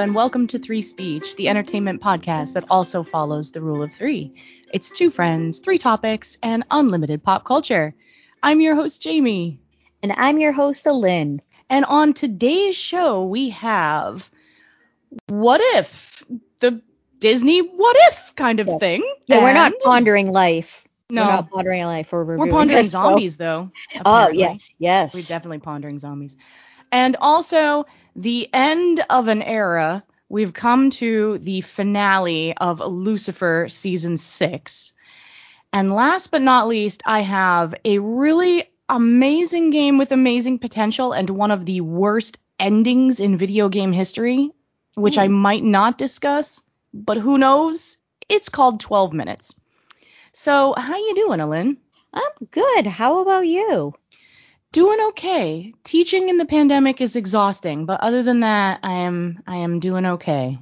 and welcome to Three Speech, the entertainment podcast that also follows the rule of three. It's two friends, three topics, and unlimited pop culture. I'm your host, Jamie. And I'm your host, Alin. And on today's show, we have What If? The Disney What If kind of Yeah. thing. No, we're not pondering life. No. We're not pondering life. We're, We're pondering zombies, though. Oh, yes, yes. We're definitely pondering zombies. And also, the end of an era. We've come to the finale of Lucifer season six. And last but not least, I have a really amazing game with amazing potential and one of the worst endings in video game history, which I hmm. might not discuss, but who knows? It's called 12 Minutes. So, how you doing, Alin? I'm good. How about you? Doing okay. Teaching in the pandemic is exhausting, but other than that, I am I am doing okay.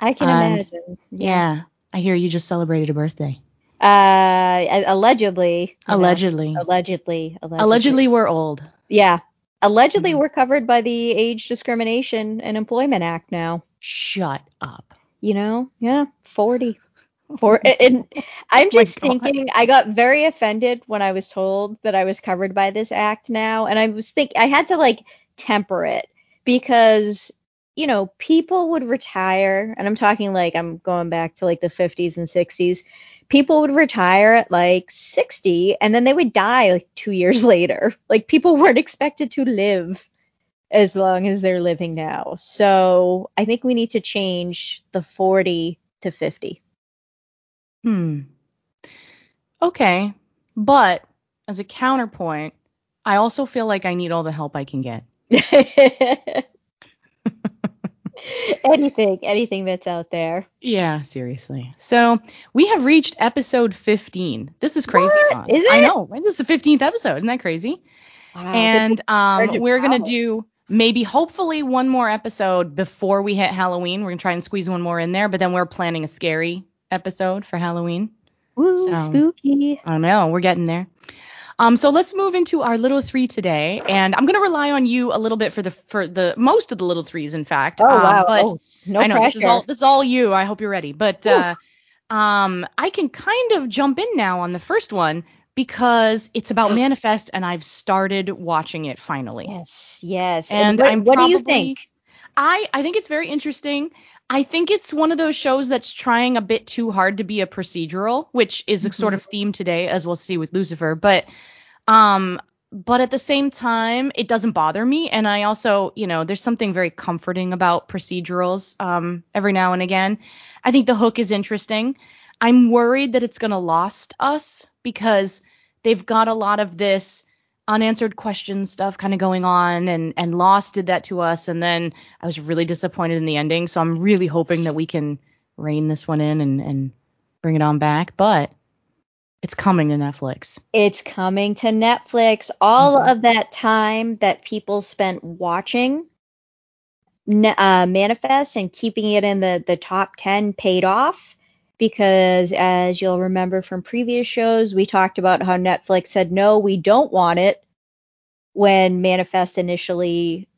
I can And- imagine. Yeah. I hear you just celebrated a birthday. Uh, allegedly. you know, Allegedly. Allegedly. Allegedly. Allegedly we're old. Yeah. Allegedly, Mhm. we're covered by the Age Discrimination and Employment Act now. Shut up. You know? Yeah. 40. For and I'm Oh just God. thinking I got very offended when I was told that I was covered by this act now and I was think I had to like temper it because you know people would retire and I'm talking like I'm going back to like the 50s and 60s people would retire at like 60 and then they would die like 2 years later. Like people weren't expected to live as long as they're living now. So I think we need to change the 40 to 50 Hmm. Okay. But as a counterpoint, I also feel like I need all the help I can get. anything, anything that's out there. Yeah, seriously. So we have reached episode 15. This is crazy What? sauce. Is I know. This is the 15th episode. Isn't that crazy? Wow, and um, we're gonna do maybe hopefully one more episode before we hit Halloween. We're gonna try and squeeze one more in there, but then we're planning a scary episode for Halloween. Woo, so- spooky. I know we're getting there. Um, so let's move into our little three today, and I'm gonna rely on you a little bit for the for the most of the little threes, in fact. Oh Um, wow. But oh, no I know pressure. this is all this is all you. I hope you're ready. But uh, um, I can kind of jump in now on the first one because it's about Manifest, and I've started watching it finally. yes, yes. And what, I'm what do you think? I I think it's very interesting. I think it's one of those shows that's trying a bit too hard to be a procedural, which is a sort Mhm. of theme today, as we'll see with Lucifer. But um, but at the same time, it doesn't bother me, and I also, you know, there's something very comforting about procedurals. Um, every now and again, I think the hook is interesting. I'm worried that it's gonna lost us because they've got a lot of this unanswered question stuff kind of going on and and Lost did that to us and then I was really disappointed in the ending so I'm really hoping that we can rein this one in and and bring it on back but it's coming to Netflix. It's coming to Netflix. All Mhm. of that time that people spent watching uh, Manifest and keeping it in the, the top 10 paid off because, as you'll remember from previous shows, we talked about how Netflix said, no, we don't want it when Manifest initially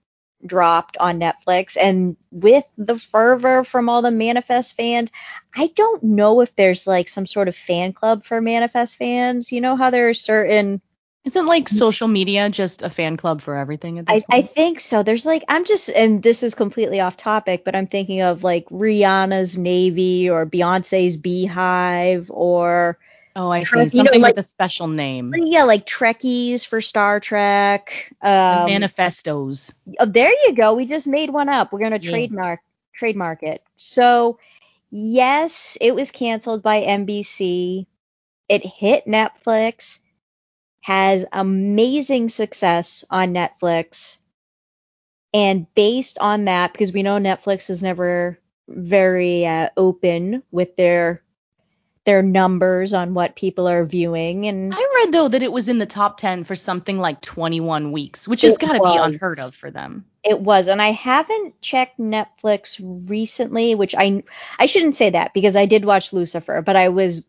dropped on Netflix. And with the fervor from all the Manifest fans, I don't know if there's like some sort of fan club for Manifest fans. You know how there are certain Isn't like social media just a fan club for everything at this I, I think so. There's like I'm just and this is completely off topic, but I'm thinking of like Rihanna's Navy or Beyonce's BeyHive or oh, I Trek, see. you know, Something like- with a special name. yeah, like Trekkies for Star Trek. Um, manifestos. oh, there you go. We just made one up. We're gonna Yeah. trademark trademark it. So yes, it was canceled by NBC. It hit Netflix. Has amazing success on Netflix. And based on that, because we know Netflix is never very uh, open with their their numbers on what people are viewing, and I read though that it was in the top 10 for something like 21 weeks, which has got to be unheard of for them. It was, and I haven't checked Netflix recently, which I I shouldn't say that because I did watch Lucifer, but I was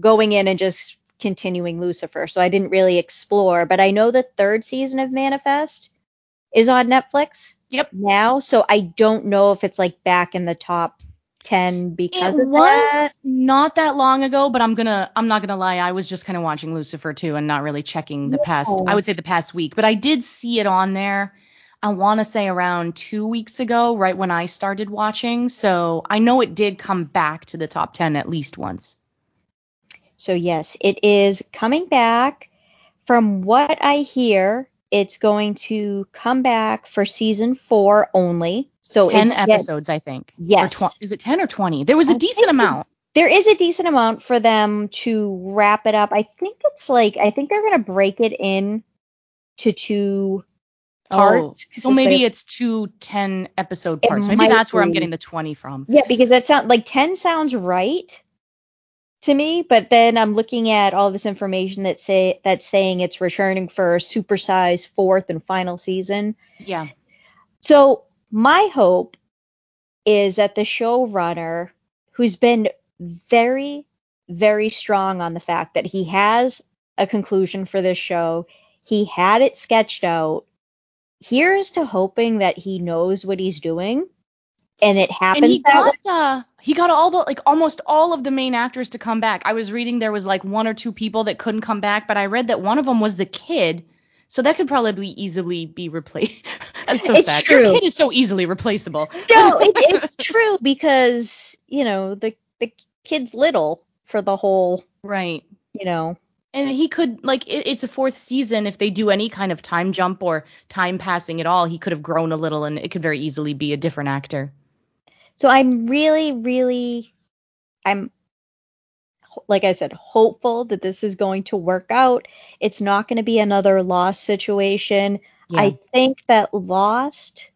going in and just continuing Lucifer, so I didn't really explore. But I know the third season of Manifest is on Netflix. Yep. Now, so I don't know if it's like back in the top 10 because It was that. not that long ago, but I'm gonna I'm not gonna lie, I was just kind of watching Lucifer too and not really checking the past I would say the past week, but I did see it on there. I want to say around two weeks ago, right when I started watching. So I know it did come back to the top 10 at least once. So yes, it is coming back. From what I hear, it's going to come back for season 4 only. So 10 it's yet- episodes, I think. Yes. Tw- is it 10 or 20? There was a I decent amount. there is a decent amount for them to wrap it up. I think it's like I think they're gonna break it in to two oh, parts. Oh, so maybe it's two 10 episode It parts. Maybe that's where I'm getting the 20 from. yeah, because that sounds like ten sounds right to me, but then I'm looking at all this information that say that's saying it's returning for a supersized fourth and final season. Yeah. So my hope is that the showrunner, who's been very, very strong on the fact that he has a conclusion for this show, he had it sketched out. Here's to hoping that he knows what he's doing, and it happened. and he got uh he got all the like almost all of the main actors to come back. I was reading there was like one or two people that couldn't come back, but I read that one of them was the kid. So that could probably easily be replaced. That's so It's sad. true. Your kid is so easily replaceable. No, it, it's true because you know the the kid's little for the whole, right. you know. And he could like it, it's a fourth season. If they do any kind of time jump or time passing at all, he could have grown a little, and it could very easily be a different actor. So I'm really, really, I'm, like I said, hopeful that this is going to work out. It's not going to be another Lost situation. Yeah. I think that Lost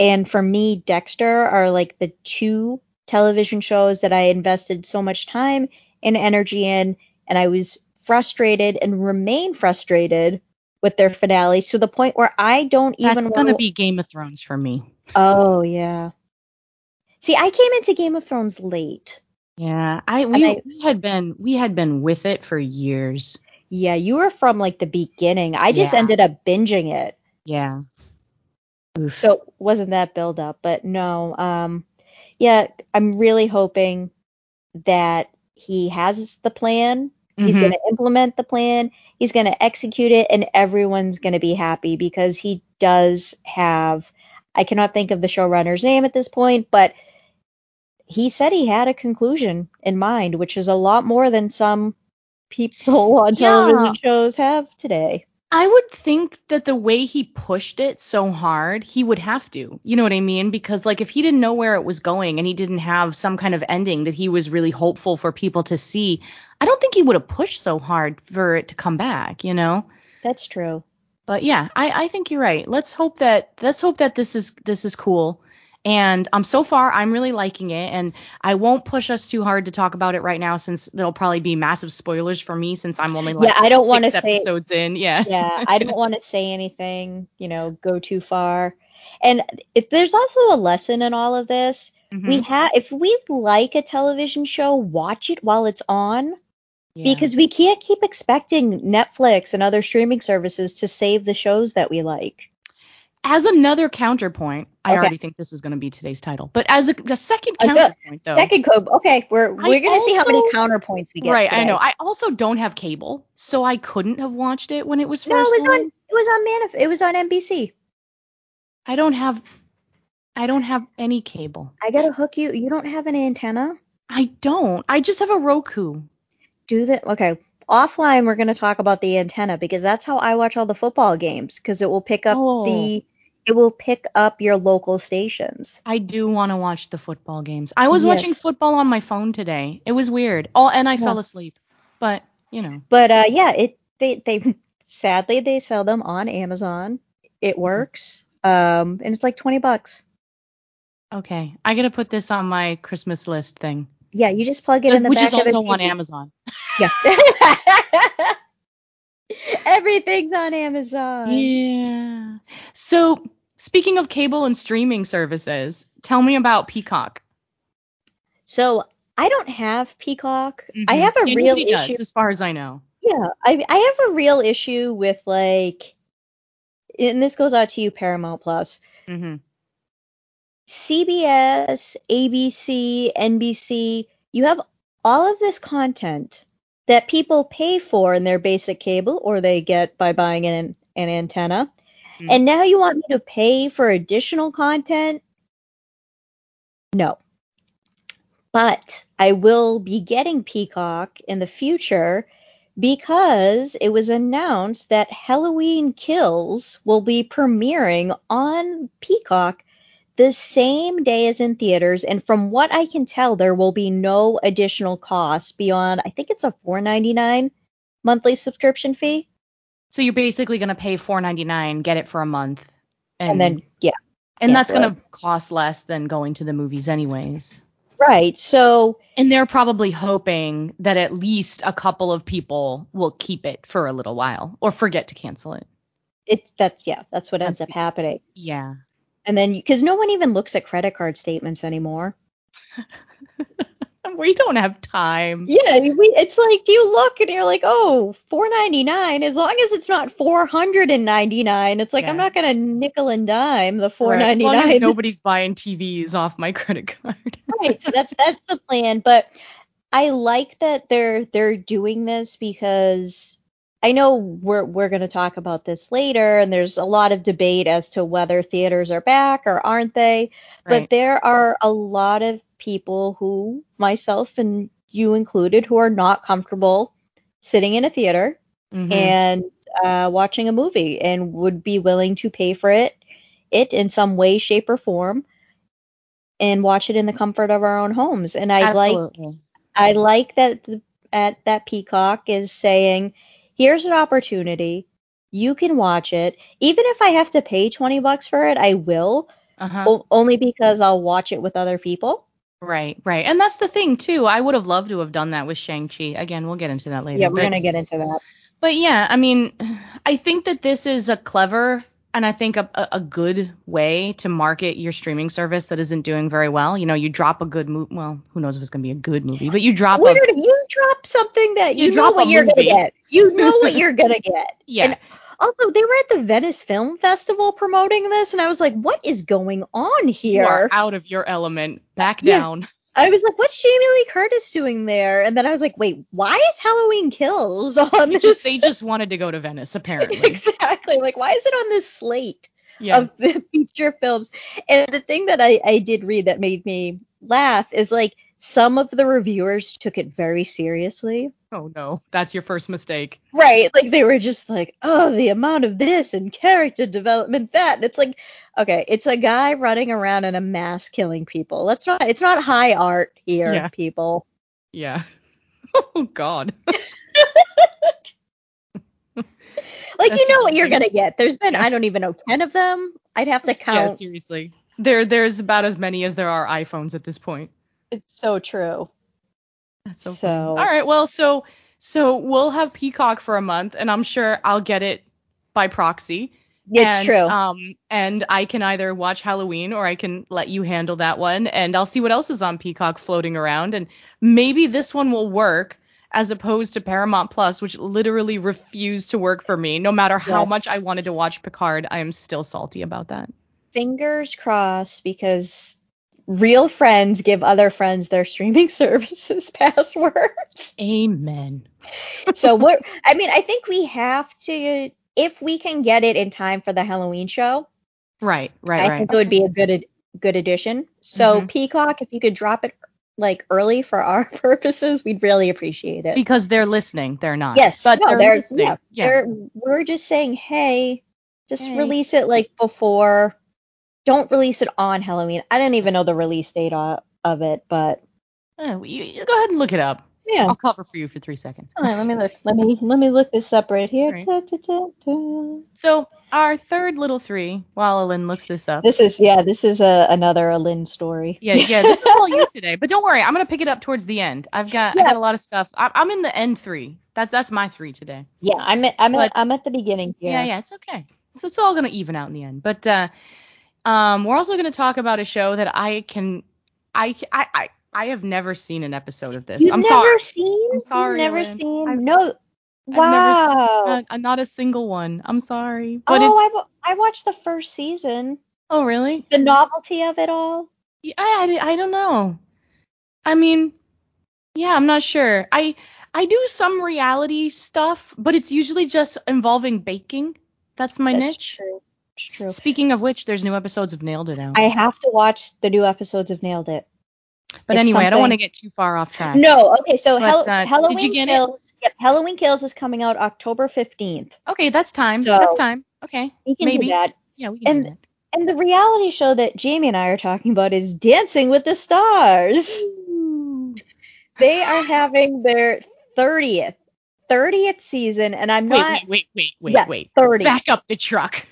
and for me, Dexter are like the two television shows that I invested so much time and energy in, and I was frustrated and remain frustrated with their finales to the point where I don't even That's gonna wanna- be Game of Thrones for me. Oh yeah. See, I came into Game of Thrones late. Yeah, I we, I- we had been we had been with it for years. Yeah, you were from like the beginning. I just Yeah. ended up binging it. Yeah. Oof. So it wasn't that build up, but no. Um yeah, I'm really hoping that he has the plan. He's Mhm. going to implement the plan. He's going to execute it and everyone's going to be happy because he does have I cannot think of the showrunner's name at this point, but he said he had a conclusion in mind, which is a lot more than some people on Yeah. television shows have today. I would think that the way he pushed it so hard, he would have to. You know what I mean? Because like if he didn't know where it was going and he didn't have some kind of ending that he was really hopeful for people to see, I don't think he would have pushed so hard for it to come back, you know? That's true. But yeah, I, I think you're right. Let's hope that let's hope that this is this is cool. And um so far I'm really liking it and I won't push us too hard to talk about it right now since there'll probably be massive spoilers for me since I'm only like Yeah, I don't six say- episodes in. Yeah. yeah, I don't want to say anything, you know, go too far. And if there's also a lesson in all of this. Mhm. We have if we like a television show, watch it while it's on Yeah. because we can't keep expecting Netflix and other streaming services to save the shows that we like. As another counterpoint, I Okay. already think this is going to be today's title. But as a, a second counterpoint though. Second code. Okay, we're we're gonna see how many counterpoints we get. Right, I know. I also don't have cable, so I couldn't have watched it when it was first No, it was on. on it was on Manif- it was on NBC. I don't have I don't have any cable. I gotta hook you. You don't have an antenna. I don't. I just have a Roku. Do that. Okay. Offline, we're gonna talk about the antenna because that's how I watch all the football games because it will pick up Oh. the it will pick up your local stations. I do want to watch the football games. I was watching football on my phone today. It was weird. Oh, and I Yeah. fell asleep. But, you know. But uh, yeah, it they they sadly they sell them on Amazon. It works. Um, and it's like twenty bucks. Okay. I got to put this on my Christmas list thing. Yeah, you just plug it in the Which back is also on Amazon. Yeah. Everything's on Amazon. Yeah. So, speaking of cable and streaming services, tell me about Peacock. So I don't have Peacock. I Mhm. have a Yeah, real issue. does, as far as I know. Yeah, I I have a real issue with like and this goes out to you, Paramount Plus. hmm CBS, ABC, NBC, you have all of this content that people pay for in their basic cable or they get by buying an, an antenna. Mm. And now you want me to pay for additional content? No. But I will be getting Peacock in the future because it was announced that Halloween Kills will be premiering on Peacock the same day as in theaters. And from what I can tell, there will be no additional cost beyond, I think it's a $4.99 monthly subscription fee. So you're basically gonna pay four ninety nine, get it for a month, and, And then, yeah. and that's gonna cost less than going to the movies anyways. Right. So, And they're probably hoping that at least a couple of people will keep it for a little while or forget to cancel it. it's that, yeah, that's what ends up happening. Yeah. And then, because no one even looks at credit card statements anymore. We don't have time. Yeah, we, it's like, do you look and you're like, oh, four ninety nine. As long as it's not four hundred and ninety nine, it's like I'm not gonna nickel and dime the 4.99. Right, As long as nobody's buying TVs off my credit card. right. So that's that's the plan. But I like that they're they're doing this because I know we're we're gonna talk about this later, and there's a lot of debate as to whether theaters are back or aren't they. But there are a lot of people who, myself and you included, who are not comfortable sitting in a theater Mhm. and uh, watching a movie and would be willing to pay for it it in some way shape or form and watch it in the comfort of our own homes and i like i like that the, at that peacock is saying here's an opportunity you can watch it even if i have to pay 20 bucks for it i will Uh-huh. o- only because i'll watch it with other people Right, right. And that's the thing too. I would have loved to have done that with Shang-Chi. Again, we'll get into that later. yeah we're gonna get into that but yeah, I mean, I think that this is a clever and I think a, a, a good way to market your streaming service that isn't doing very well. You know, you drop a good movie. Well, who knows if it's going to be a good movie, but you drop a Weird, you drop something that You you, know drop what you're gonna get. You know what you're gonna get. yeah. And also, they were at the Venice Film Festival promoting this, and I was like, "What is going on here? you are here?" out of your element. Back Yeah. down. I was like, "What's Jamie Lee Curtis doing there?" And then I was like, "Wait, why is Halloween Kills on this?" just they just wanted to go to Venice apparently. exactly. Like, why is it on this slate Yeah. of the feature films? And the thing that I, I did read that made me laugh is like some of the reviewers took it very seriously. Oh no, that's your first mistake. Right. Like they were just like, oh, the amount of this and character development that. And it's like, okay, it's a guy running around in a mask killing people. Let's not it's not high art here, Yeah. people. Yeah. Oh god. Like That's you know what you're gonna get. There's been Yeah. I don't even know ten of them. I'd have to count. Yeah, count. seriously. There there's about as many as there are iPhones at this point. it's so true. That's so, So- funny. All right, well, so so we'll have Peacock for a month and I'm sure I'll get it by proxy. It's and, true. Um and I can either watch Halloween or I can let you handle that one and I'll see what else is on Peacock floating around and maybe this one will work as opposed to Paramount Plus which literally refused to work for me. No matter how Yes. much I wanted to watch Picard, I am still salty about that. Fingers crossed because real friends give other friends their streaming services passwords. Amen. so what I mean, I think we have to if we can get it in time for the Halloween show, Right, right, I right. think it would be a good ad- good addition. So Mhm. Peacock, if you could drop it like early for our purposes, we'd really appreciate it. because they're listening. They're not. yes, but no, they're, they're, listening. yeah, Yeah. they're we're just saying, hey, just Hey. release it like before. Don't release it on Halloween. I don't even know the release date of it, but Oh, you, you go ahead and look it up. yeah. I'll cover for you for three seconds. All right, let me look. Let me let me look this up right here. Right. Da, da, da. So our third little three, while Lynn looks this up. This is yeah, this is a, another a Lynn story. yeah, yeah, this is all you today. But don't worry, I'm gonna pick it up towards the end. I've got I got a lot of stuff. I, I'm in the end three. That's that's my three today. Yeah, I'm at, I'm But- at, I'm at the beginning here. Yeah, yeah, it's okay. So it's all gonna even out in the end. But uh, um, we're also gonna talk about a show that I can, I I I, I have never seen an episode of this. You've I'm never sorry. seen? I'm sorry, You've never Lynn. seen? I- No. I've never seen No. Wow. uh, not a single one. I'm sorry, but oh, I watched the first season. oh really? The novelty of it all. Yeah, I, I I don't know. I mean, yeah, I'm not sure. I I do some reality stuff, but it's usually just involving baking. That's my That's niche. true. It's true. Speaking of which, there's new episodes of Nailed It out. I have to watch the new episodes of Nailed It. but it's anyway, I don't want to get too far off track. No, okay, so But, uh, did you Halloween? Kills. Yep, Halloween Kills is coming out October 15th. Okay, that's time. So- that's time. Okay. We can Maybe. do that. Yeah, we can And- do that. And the reality show that Jamie and I are talking about is Dancing with the Stars. They are having their 30th 30th season and I'm Wait, not wait, wait, wait, wait, Yeah, wait. 30. Back up the truck.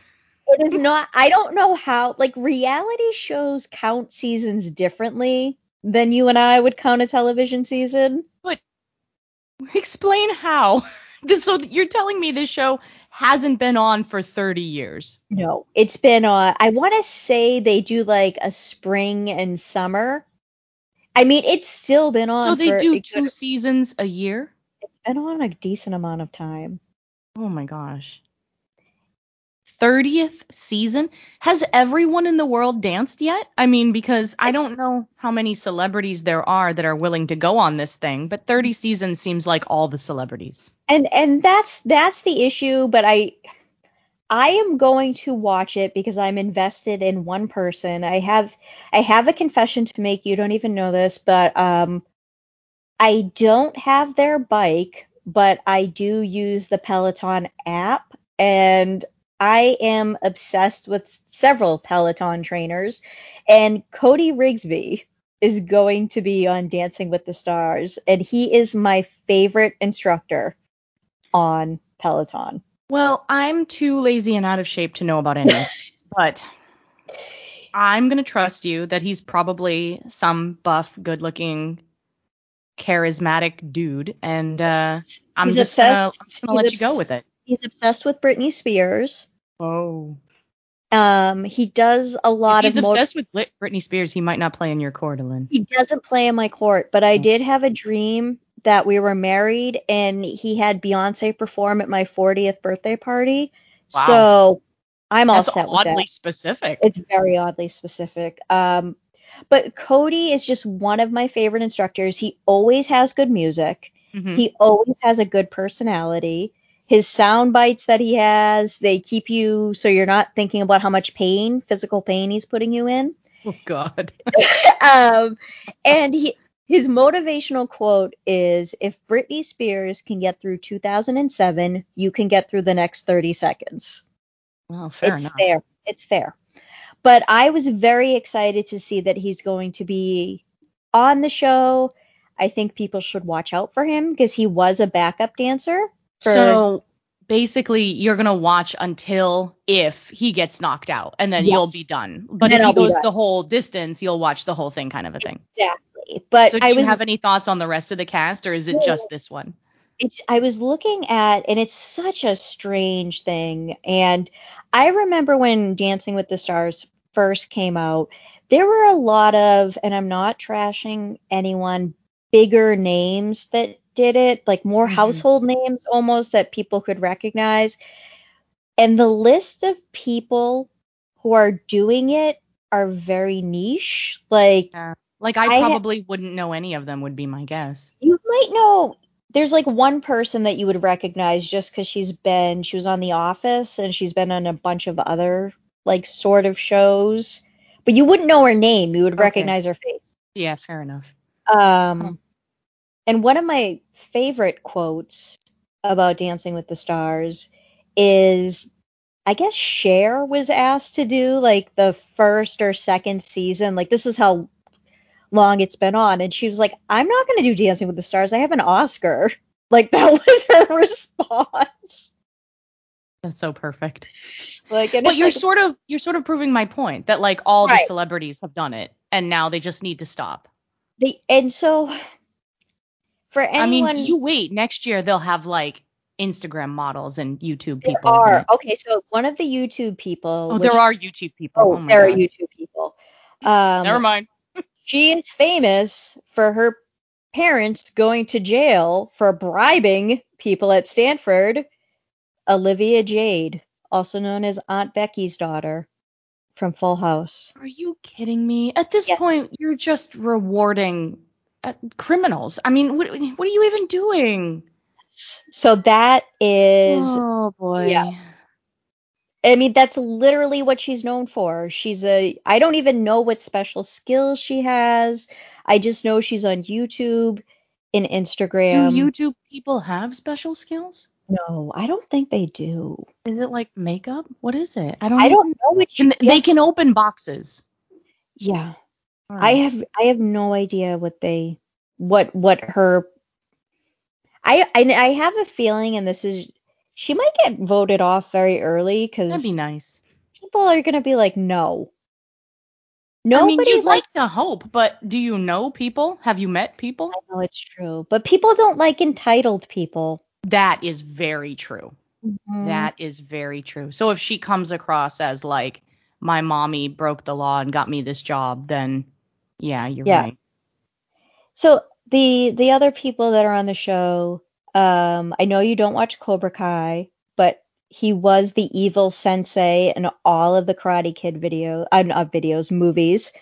It is not I don't know how like reality shows count seasons differently than you and I would count a television season. But explain how. This, so you're telling me this show hasn't been on for 30 years. No, it's been uh I want to say they do like a spring and summer. I mean, it's still been on So they for do two seasons a year? it's been on a decent amount of time. Oh my gosh. 30th season? Has everyone in the world danced yet? I mean, because I don't know how many celebrities there are that are willing to go on this thing, but 30 seasons seems like all the celebrities. and and that's that's the issue but i i am going to watch it because i'm invested in one person i have i have a confession to make you don't even know this but um i don't have their bike but i do use the peloton app and i am obsessed with several peloton trainers and cody rigsby is going to be on dancing with the stars and he is my favorite instructor on Peloton. Well, I'm too lazy and out of shape to know about any of this, but I'm going to trust you that he's probably some buff, good looking, charismatic dude. And uh, I'm He's just going to let you go with it. He's obsessed with Britney Spears. Oh. Um, he does a lot if he's of mo- obsessed with Britney Spears, he might not play in your court, he doesn't play in my court, but I Oh. did have a dream that we were married and he had Beyonce perform at my 40th birthday party. Wow. So I'm all That's set with oddly that. specific. It's very oddly specific. Um, but Cody is just one of my favorite instructors. He always has good music. Mhm. He always has a good personality. His sound bites that he has, they keep you so you're not thinking about how much pain, physical pain he's putting you in. Oh, God. um, and he his motivational quote is if Britney Spears can get through 2007, you can get through the next 30 seconds. Well, fair it's enough. fair. It's fair. But I was very excited to see that he's going to be on the show. I think people should watch out for him because he was a backup dancer. For, So basically, you're gonna watch until if he gets knocked out, and then Yes. you'll be done. But Then if he I'll goes the whole distance, you'll watch the whole thing, kind of a thing. exactly. But So do I you was have any thoughts on the rest of the cast, or is it just this one? it's I was looking at and it's such a strange thing and I remember when Dancing with the Stars first came out there were a lot of and I'm not trashing anyone bigger names that did it like more Mhm. household names almost that people could recognize and the list of people who are doing it are very niche like Like I, I probably wouldn't know any of them. Would be my guess. you might know there's like one person that you would recognize just because she's been she was on The Office and she's been on a bunch of other like sort of shows, but you wouldn't know her name. You would Okay. recognize her face. Yeah, fair enough. Um, Huh. and one of my favorite quotes about Dancing with the Stars is I guess Cher was asked to do like the first or second season. Like this is how long it's been on, and she was like, "I'm not going to do Dancing with the Stars. I have an Oscar." Like that was her response. That's so perfect. Like, and But you're like, sort of you're sort of proving my point that like all the celebrities have done it, and now they just need to stop. they, and so for I mean, you wait. Next year they'll have like Instagram models and YouTube there people. are right? okay. So one of the YouTube people. Oh, which- there are YouTube people. Oh, Oh, there are YouTube people. Um, Never mind. she is famous for her parents going to jail for bribing people at Stanford, Olivia Jade, also known as Aunt Becky's daughter from Full House. Are you kidding me? At this Yes. point, you're just rewarding uh, criminals. I mean, what, what are you even doing? So that is oh boy. yeah. I mean, that's literally what she's known for. She's a, I don't even know what special skills she has. I just know she's on YouTube and Instagram. Do YouTube people have special skills? No, I don't think they do. Is it like makeup? What is it? I don't. I don't know what Can, They can open boxes. yeah. I have, I have no idea what they, what, what her, I, I, I have a feeling, and this is, she might get voted off very early because That'd be nice. people are gonna be like, no. I Nobody mean, you'd like like to hope, but do you know people? Have you met people? I know it's true, but people don't like entitled people. That is very true. Mhm. That is very true. So if she comes across as like my mommy broke the law and got me this job, then yeah, you're Yeah. right. So the the other people that are on the show, um, I know you don't watch Cobra Kai, but he was the evil sensei in all of the Karate Kid video, uh, not videos, movies.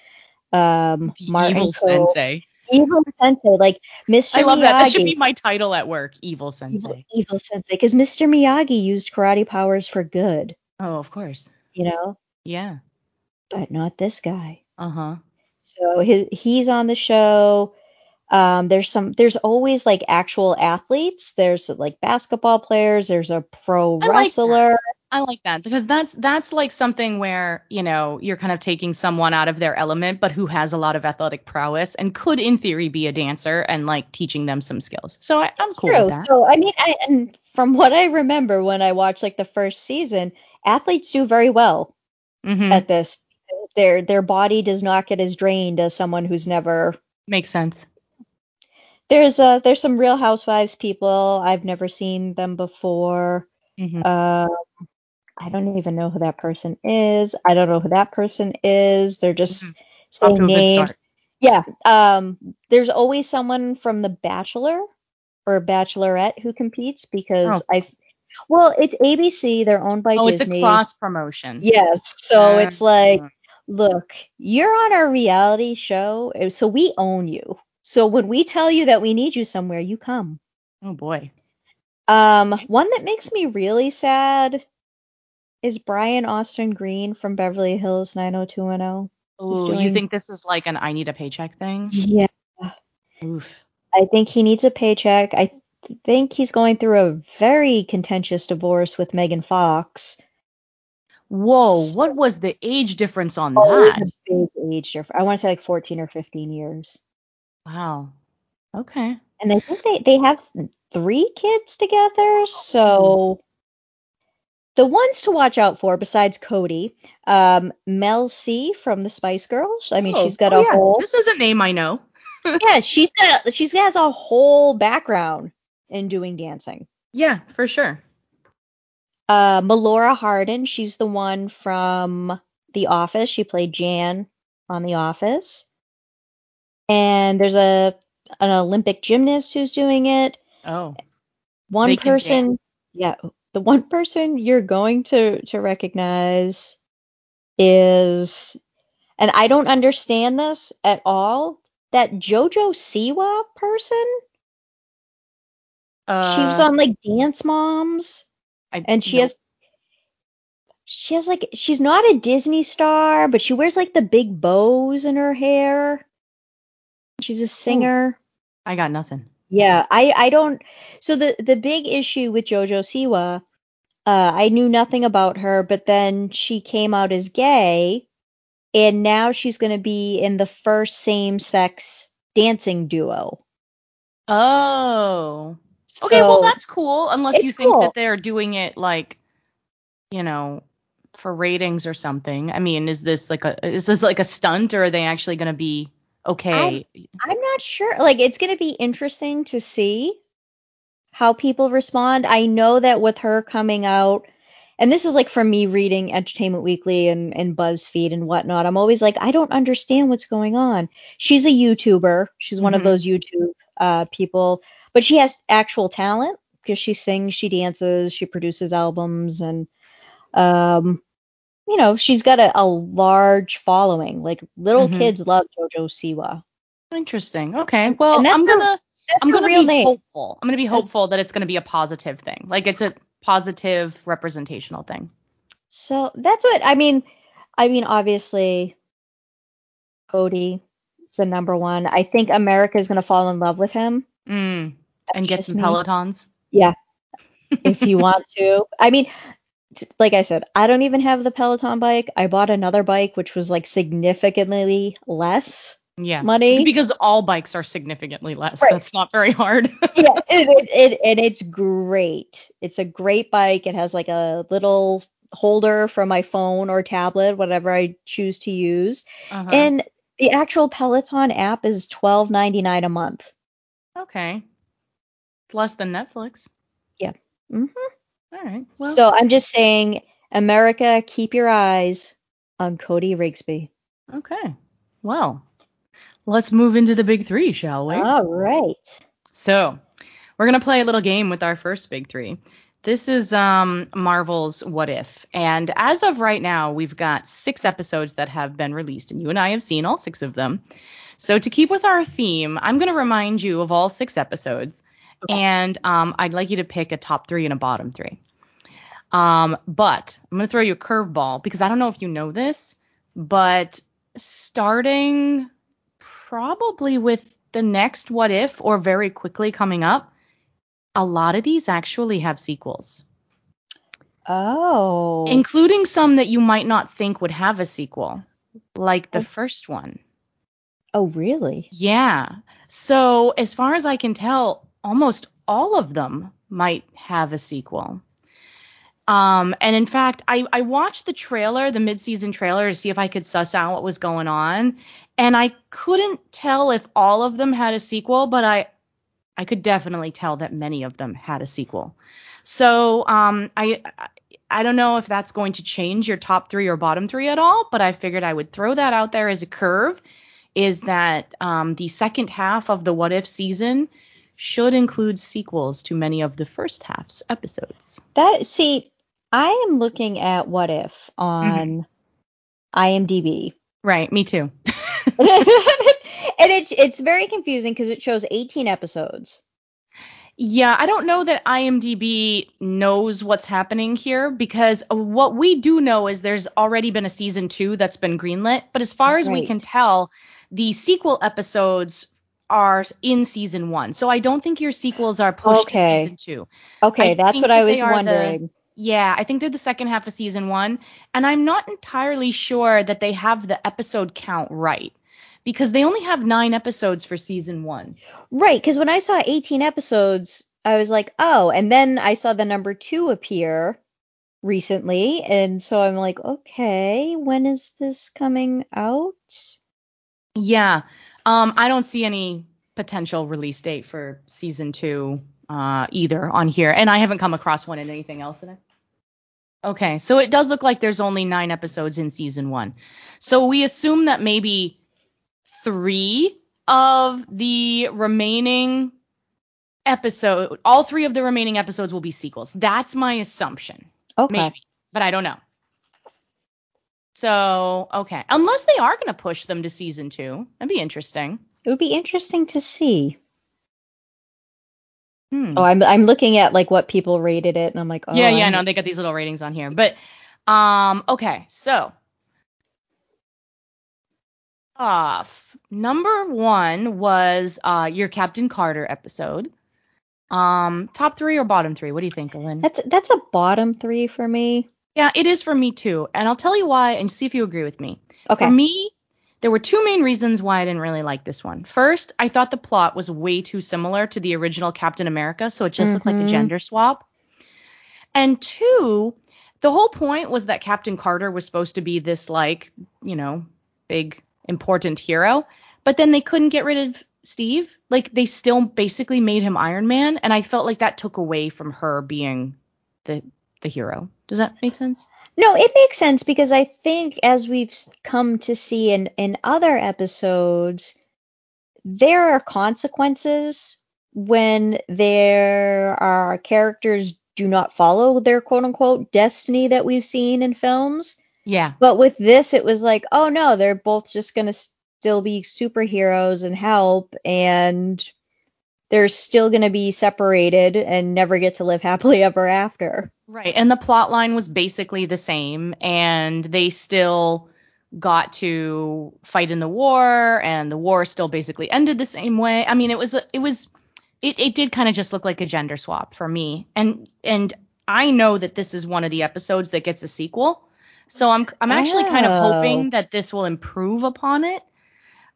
Um, Martin evil Ko- sensei. evil sensei, like Mr. I love that. That should be my title at work. Evil evil, sensei. evil sensei, because Mr. Miyagi used karate powers for good, Oh, of course. you know, Yeah. but not this guy. Uh huh. So his, he's on the show. Um, there's some. There's always like actual athletes. There's like basketball players. There's a pro I like wrestler. I like that because that's that's like something where you know you're kind of taking someone out of their element, but who has a lot of athletic prowess and could, in theory, be a dancer and like teaching them some skills. So I, I'm cool True. with that. So I mean, I, and from what I remember when I watched like the first season, athletes do very well hmm at this. Their their body does not get as drained as someone who's never. Makes sense. There's uh there's some Real Housewives people. I've never seen them before. hmm Um, I don't even know who that person is. I don't know who that person is. They're just Mhm. Saying to a good names. Yeah. Um, there's always someone from The Bachelor or Bachelorette who competes because Oh. I, well, it's ABC. They're owned by Oh, it's a cross promotion. Yes. So it's like, Uh, look, you're on our reality show, eh, so we own you. So when we tell you that we need you somewhere, you come. Oh boy. Um, one that makes me really sad is Brian Austin Green from Beverly Hills 90210. Oh, you think this is like an I need a paycheck thing? Yeah, Oof. I think he needs a paycheck. I th- think he's going through a very contentious divorce with Megan Fox. Whoa, what was the age difference on Oh, that? big age difference. I want to say like 14 or 15 years. Wow. Okay. And I think they, they have three kids together. So the ones to watch out for, besides Cody, um, Mel C from the Spice Girls. I mean, Oh, she's got oh, a yeah. whole This is a name I know. yeah, she's got she's has a whole background in doing dancing. Yeah, for sure. Uh, Melora Hardin, she's the one from The Office. She played Jan on The Office. And there's a an Olympic gymnast who's doing it. Oh. One can person, yeah, the one person you're going to to recognize is, and I don't understand this at all. That JoJo Siwa person. Uh, she was on like Dance Moms, I and she has she has like she's not a Disney star, but she wears like the big bows in her hair. She's a singer. I got nothing. Yeah, I I don't. So the the big issue with JoJo Siwa, uh, I knew nothing about her, but then she came out as gay, and now she's going to be in the first same-sex dancing duo. Oh. Okay, well that's cool. Unless you think cool. that they're doing it like, you know, for ratings or something. I mean, is this like a is this like a stunt or are they actually gonna be okay? I'm not sure. Like, it's going to be interesting to see how people respond. I know that with her coming out and this is like from me reading Entertainment Weekly and, and BuzzFeed and whatnot. I'm always like, I don't understand what's going on. She's a YouTuber. She's one of Mhm. those YouTube uh, people, but she has actual talent because she sings, she dances, she produces albums, and um, you know, she's got a, a large following. Like little Mhm. kids love JoJo Siwa. Interesting. Okay. Well, I'm gonna I'm gonna be name. hopeful. I'm gonna be hopeful that it's gonna be a positive thing. Like it's a positive representational thing. So that's what I mean. I mean, obviously, Cody is the number one. I think America is going to fall in love with him. Mm. And get some me. pelotons. Yeah, if you want to. I mean, t- like I said, I don't even have the Peloton bike. I bought another bike, which was like significantly less Yeah. money. Because all bikes are significantly less. Right. That's not very hard. yeah, it, it, it, and it's great. It's a great bike. It has like a little holder for my phone or tablet, whatever I choose to use. Uh-huh. And the actual Peloton app is twelve ninety nine a month. okay. Less than Netflix. Yeah. hmm All right. Well, so I'm just saying, America, keep your eyes on Cody Rigsby. okay. Well, let's move into the big three, shall we? All right. So, we're going to play a little game with our first big three. This is um, Marvel's What If. And as of right now, we've got six episodes that have been released, and you and I have seen all six of them. So, to keep with our theme, I'm going to remind you of all six episodes, and um, I'd like you to pick a top three and a bottom three. Um, but I'm going to throw you a curveball because I don't know if you know this, but starting probably with the next What If or very quickly coming up, a lot of these actually have sequels, Oh. including some that you might not think would have a sequel, like the Oh. first one. oh, really? Yeah. So, as far as I can tell, almost all of them might have a sequel. Um, and in fact, I, I watched the trailer, the mid-season trailer, to see if I could suss out what was going on, and I couldn't tell if all of them had a sequel, but I I could definitely tell that many of them had a sequel. So um, I I- don't know if that's going to change your top three or bottom three at all, but I figured I would throw that out there as a curve. Is that um, the second half of the What If season should include sequels to many of the first half's episodes. That see, I am looking at What If on mm-hmm. IMDb. Right, me too. and it's it's very confusing because it shows 18 episodes. Yeah, I don't know that IMDb knows what's happening here because what we do know is there's already been a season two that's been greenlit. But as far as we can tell, the sequel episodes are in season one. So I don't think your sequels are pushed Okay. to season two. Okay, I that's what that I was are the- wondering. Yeah, I think they're the second half of season one. And I'm not entirely sure that they have the episode count right because they only have nine episodes for season one. Right, because when I saw 18 episodes, I was like, oh, and then I saw the number two appear recently, and so I'm like, okay, when is this coming out? Yeah. Um, I don't see any potential release date for season two uh, either on here, and I haven't come across one in anything else in it. Okay, so it does look like there's only nine episodes in season one. So we assume that maybe three of the remaining episode, all three of the remaining episodes will be sequels. That's my assumption. Okay. Maybe, but I don't know. So, okay. Unless they are going to push them to season two. That'd be interesting. It would be interesting to see. Hmm. Oh, I'm I'm looking at like what people rated it, and I'm like, oh, yeah, yeah, I'm- no, they got these little ratings on here. But, um, okay. So, off. Number one was uh, your Captain Carter episode. Um, top three or bottom three? What do you think, Lynn? That's that's a bottom three for me. Yeah, it is for me too. And I'll tell you why and see if you agree with me. Okay. For me, there were two main reasons why I didn't really like this one. First, I thought the plot was way too similar to the original Captain America, so it just looked like a Mhm. gender swap. And two, the whole point was that Captain Carter was supposed to be this like, you know, big important hero, but then they couldn't get rid of Steve. Like they still basically made him Iron Man, and I felt like that took away from her being the the hero. Does that make sense? No, it makes sense because I think as we've come to see in in other episodes, there are consequences when there are characters do not follow their quote unquote destiny that we've seen in films. Yeah. But with this, it was like, oh no, they're both just gonna still be superheroes and help, and they're still gonna be separated and never get to live happily ever after. Right. And the plot line was basically the same and they still got to fight in the war and the war still basically ended the same way. I mean, it was it was it, it did kind of just look like a gender swap for me. And and I know that this is one of the episodes that gets a sequel. So I'm I'm actually kind of Oh. hoping that this will improve upon it.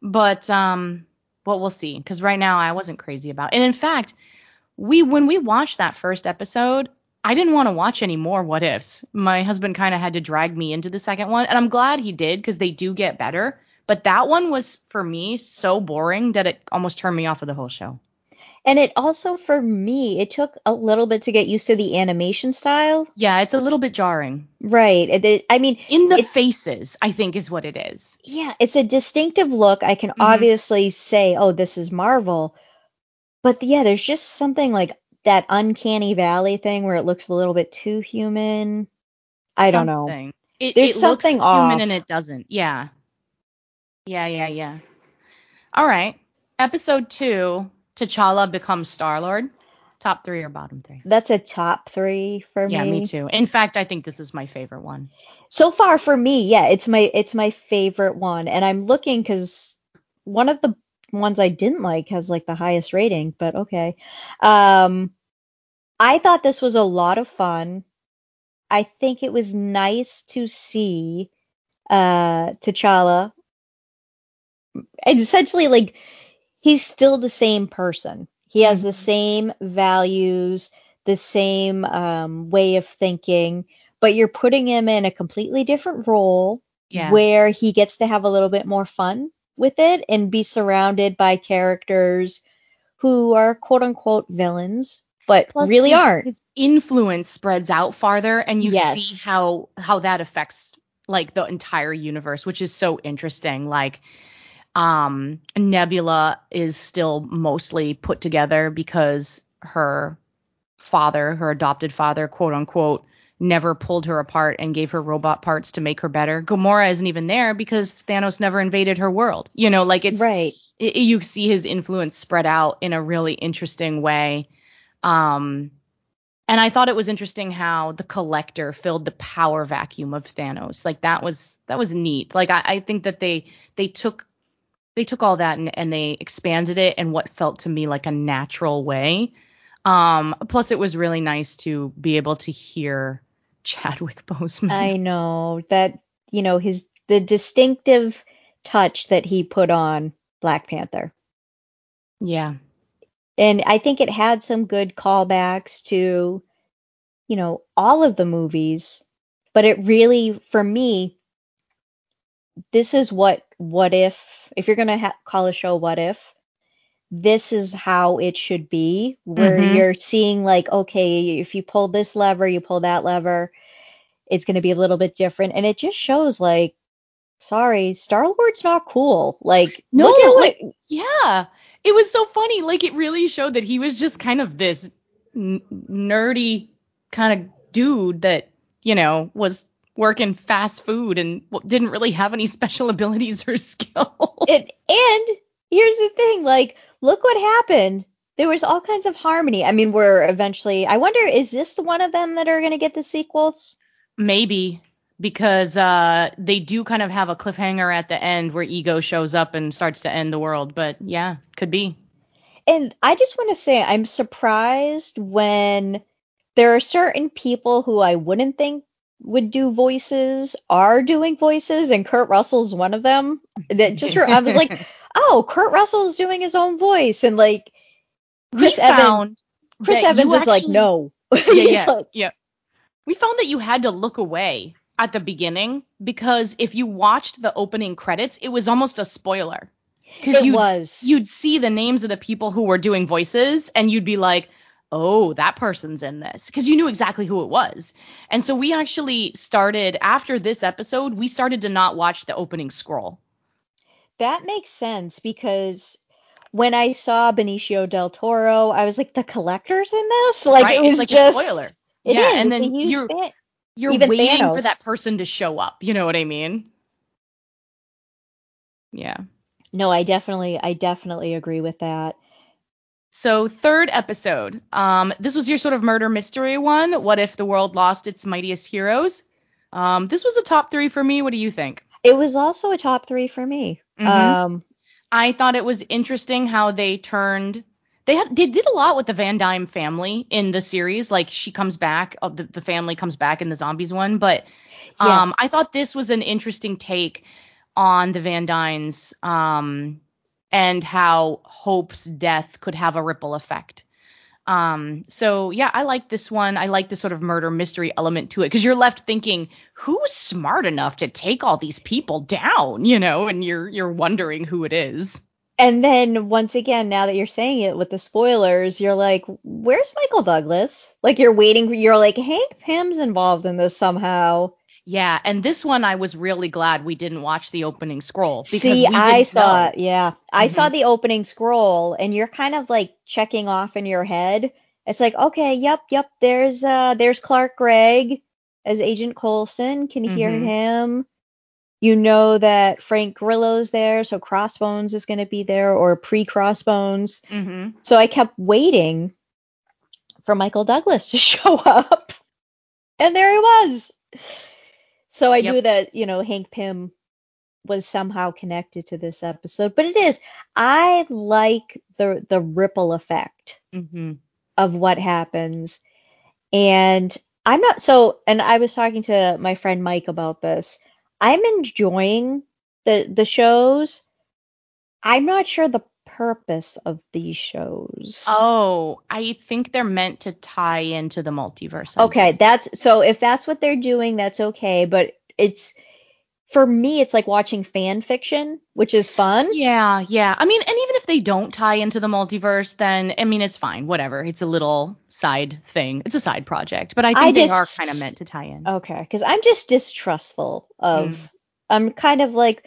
But um but we'll see cuz right now I wasn't crazy about. It. And in fact, we when we watched that first episode, I didn't want to watch any more what ifs. My husband kind of had to drag me into the second one, and I'm glad he did because they do get better. But that one was for me so boring that it almost turned me off of the whole show. And it also, for me, it took a little bit to get used to the animation style. Yeah, it's a little bit jarring. Right. It, it- I mean, In the It- faces, I think is what it is. yeah, it's a distinctive look. I can Mhm. obviously say, oh, this is Marvel. But yeah, there's just something like that uncanny valley thing where it looks a little bit too human. I don't know. Something. It, There's it something looks human and it doesn't. Yeah. Yeah, yeah, yeah. All right. Episode two, T'Challa becomes Star Lord. Top three or bottom three? That's a top three for Yeah, me. Yeah, me too. In fact, I think this is my favorite one. So far for me, yeah, it's my it's my favorite one, and I'm looking because one of the ones I didn't like has like the highest rating, but okay. Um, I thought this was a lot of fun. I think it was nice to see uh T'Challa essentially like he's still the same person. He has the Mhm. same values, the same um, way of thinking, but you're putting him in a completely different role Yeah. where he gets to have a little bit more fun with it and be surrounded by characters who are quote unquote villains, but Plus, really his, aren't. His influence spreads out farther, and you Yes. see how how that affects like the entire universe, which is so interesting. Like, um, Nebula is still mostly put together because her father, her adopted father, quote unquote, never pulled her apart and gave her robot parts to make her better. Gamora isn't even there because Thanos never invaded her world. You know, like it's right. it, you see his influence spread out in a really interesting way. Um, and I thought it was interesting how the collector filled the power vacuum of Thanos. Like that was that was neat. Like I, I think that they they took they took all that and, and they expanded it in what felt to me like a natural way. Um, plus it was really nice to be able to hear Chadwick Boseman. I know that, you know, his the distinctive touch that he put on Black Panther. yeah. And I think it had some good callbacks to, you know, all of the movies, but it really, for me, this is what what if if you're gonna ha- call a show what if this is how it should be where Mhm. you're seeing like okay if you pull this lever you pull that lever it's going to be a little bit different and it just shows like sorry star lord's not cool like No, look at what like yeah, it was so funny. Like it really showed that he was just kind of this n- nerdy kind of dude that you know was working fast food and didn't really have any special abilities or skills. it, and here's the thing like look what happened there was all kinds of harmony i mean we're eventually i wonder is this one of them that are going to get the sequels Maybe because uh they do kind of have a cliffhanger at the end where ego shows up and starts to end the world. But yeah, could be. And I just want to say I'm surprised when there are certain people who I wouldn't think would do voices are doing voices, and Kurt Russell's one of them. That just I was like, oh, Kurt Russell's doing his own voice, and like Chris we Evans, found Chris you Evans is like, no. yeah, yeah, like, yeah. We found that you had to look away at the beginning because if you watched the opening credits, it was almost a spoiler. Because you'd, was. you'd see the names of the people who were doing voices, and you'd be like, oh, that person's in this because you knew exactly who it was. And so we actually started after this episode, we started to not watch the opening scroll. That makes sense because when I saw Benicio del Toro, I was like, the collector's in this? Like right? it was it's like just a spoiler. It yeah, is, and then you're fan. you're Even waiting Thanos. for that person to show up. You know what I mean? Yeah. No, I definitely I definitely agree with that. So third episode. Um, this was your sort of murder mystery one. What if the world lost its mightiest heroes? Um, this was a top three for me. What do you think? It was also a top three for me. Mhm. Um I thought it was interesting how they turned. They had they did a lot with the Van Dyne family in the series. Like she comes back, uh, the, the family comes back in the zombies one. But um, Yes. I thought this was an interesting take on the Van Dynes um, and how Hope's death could have a ripple effect. Um, so yeah, I like this one. I like the sort of murder mystery element to it because you're left thinking, who's smart enough to take all these people down, you know, and you're you're wondering who it is. and then once again, now that you're saying it with the spoilers, you're like, where's Michael Douglas? Like you're waiting you're like, Hank Pym's involved in this somehow. Yeah, and this one I was really glad we didn't watch the opening scroll because See, I saw know. Yeah. I saw Mhm. the opening scroll and you're kind of like checking off in your head. It's like, okay, yep, yep, there's uh there's Clark Gregg as Agent Coulson. Can you hear him? You know that Frank Grillo's there, so Crossbones is going to be there or pre-Crossbones. hmm So I kept waiting for Michael Douglas to show up. And there he was. So I Yep. knew that, you know, Hank Pym was somehow connected to this episode. But it is. I like the the ripple effect hmm of what happens. And I'm not so and I was talking to my friend Mike about this. I'm enjoying the the shows. I'm not sure the purpose of these shows. Oh, I think they're meant to tie into the multiverse. I Okay, think. that's so if that's what they're doing, that's okay, but it's for me it's like watching fan fiction, which is fun. Yeah, yeah. I mean, and even if they don't tie into the multiverse, then I mean, it's fine. Whatever. It's a little side thing. It's a side project, but I think I they just- are kind of meant to tie in. Okay, cuz I'm just distrustful of Mm. I'm kind of like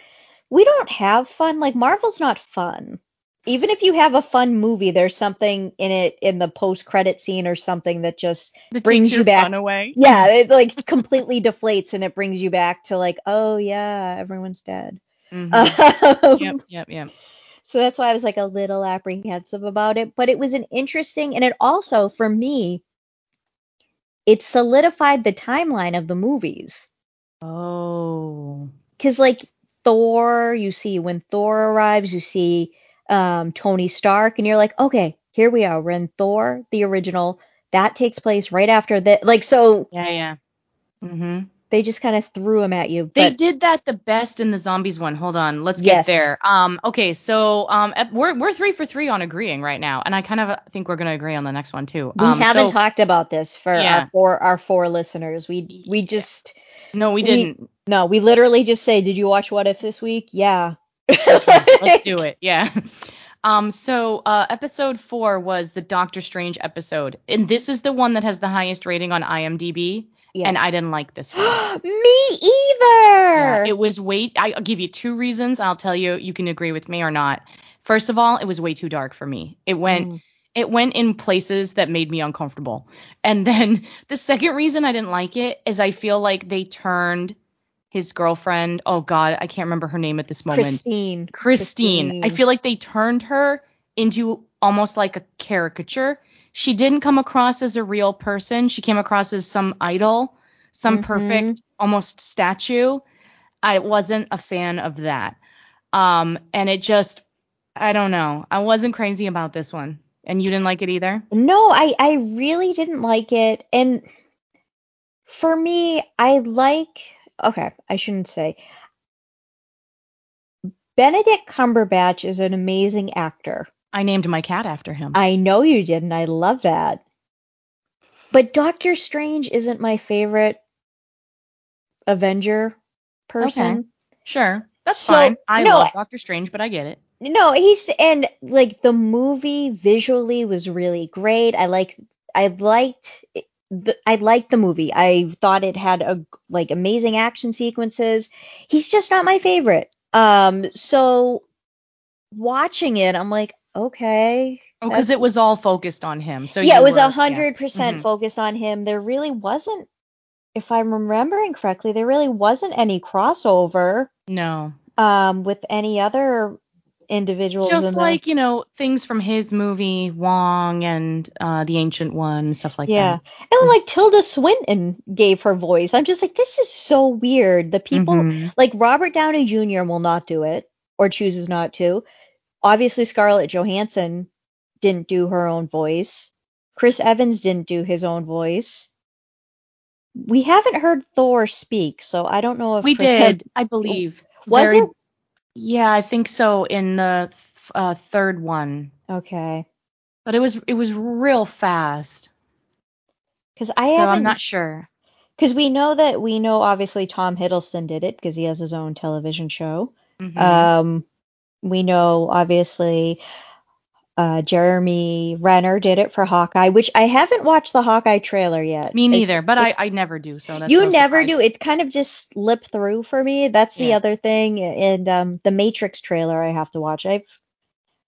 we don't have fun. Like Marvel's not fun. Even if you have a fun movie, there's something in it in the post-credit scene or something that just That brings you back- away. yeah, it like completely deflates and it brings you back to like, oh yeah, everyone's dead. Mhm. Um, yep, yep, yep. So that's why I was like a little apprehensive about it. But it was an interesting, and it also, for me, it solidified the timeline of the movies. Oh. Because, like, Thor, you see when Thor arrives, you see um, Tony Stark, and you're like, okay, here we are. We're in Thor, the original. That takes place right after that. Like, so Yeah, yeah. Mm-hmm. they just kind of threw them at you. They did that the best in the zombies one. Hold on, let's Yes. get there. Um, okay, so um, we're we're three for three on agreeing right now, and I kind of think we're gonna agree on the next one too. we um, haven't so- talked about this for Yeah. our four our four listeners. We we just No, we we- didn't. No, we literally just say, "Did you watch What If this week?" Yeah. Let's do it. Yeah. Um, so uh, episode four was the Doctor Strange episode, and this is the one that has the highest rating on IMDb, Yes. and I didn't like this one. Me either. Yeah, it was way. I'll give you two reasons. I'll tell you. You can agree with me or not. First of all, it was way too dark for me. It went. Mm. It went in places that made me uncomfortable. And then the second reason I didn't like it is I feel like they turned his girlfriend. Oh God, I can't remember her name at this moment. Christine. Christine. I feel like they turned her into almost like a caricature. She didn't come across as a real person. She came across as some idol, some Mhm. perfect almost statue. I wasn't a fan of that. Um and it just I don't know. I wasn't crazy about this one. And you didn't like it either? No, I I really didn't like it, and for me, I like. Okay, I shouldn't say. Benedict Cumberbatch is an amazing actor. I named my cat after him. I know you did, and I love that. But Doctor Strange isn't my favorite Avenger person. Okay. sure. That's So, fine. I no, love Doctor Strange, but I get it. No, he's and like the movie visually was really great. I like I liked the, I liked the movie. I thought it had a like amazing action sequences. He's just not my favorite. Um, so watching it, I'm like, okay. Oh, because it was all focused on him. So yeah, it was a hundred percent Mhm. focused on him. There really wasn't, if I'm remembering correctly, there really wasn't any crossover No, um with any other individuals. in just the- like you know things from his movie Wong and uh, the Ancient One, stuff like yeah, that. and like Tilda Swinton gave her voice. I'm just like, this is so weird. The people Mhm. like Robert Downey Jr. will not do it or chooses not to. Obviously, Scarlett Johansson didn't do her own voice. Chris Evans didn't do his own voice. We haven't heard Thor speak, so I don't know if we Chris did, had- I believe. Was Very- it? Yeah, I think so in the th- uh, third one, Okay, but it was it was real fast. because I so. I'm not sure. Because we know that we know obviously Tom Hiddleston did it because he has his own television show. Mhm. Um, we know obviously uh, Jeremy Renner did it for Hawkeye, which I haven't watched the Hawkeye trailer yet. Me It- neither, but it- I, I never do. So that's you no never surprise. do. It's kind of just slip through for me. That's the Yeah. other thing. And um, the Matrix trailer I have to watch. I've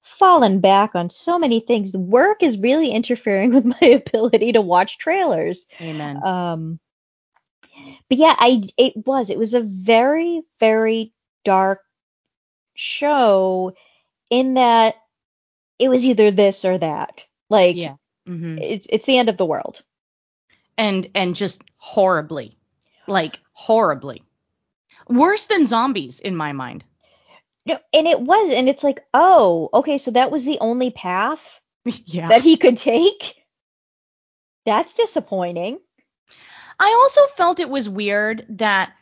fallen back on so many things. The work is really interfering with my ability to watch trailers. Amen. Um, but yeah, I it was it was a very very dark show in that it was either this or that. Like yeah. hmm it's it's the end of the world. And and just horribly, like horribly, worse than zombies in my mind. No, and it was, and it's like, oh, okay, so that was the only path yeah. that he could take. That's disappointing. I also felt it was weird that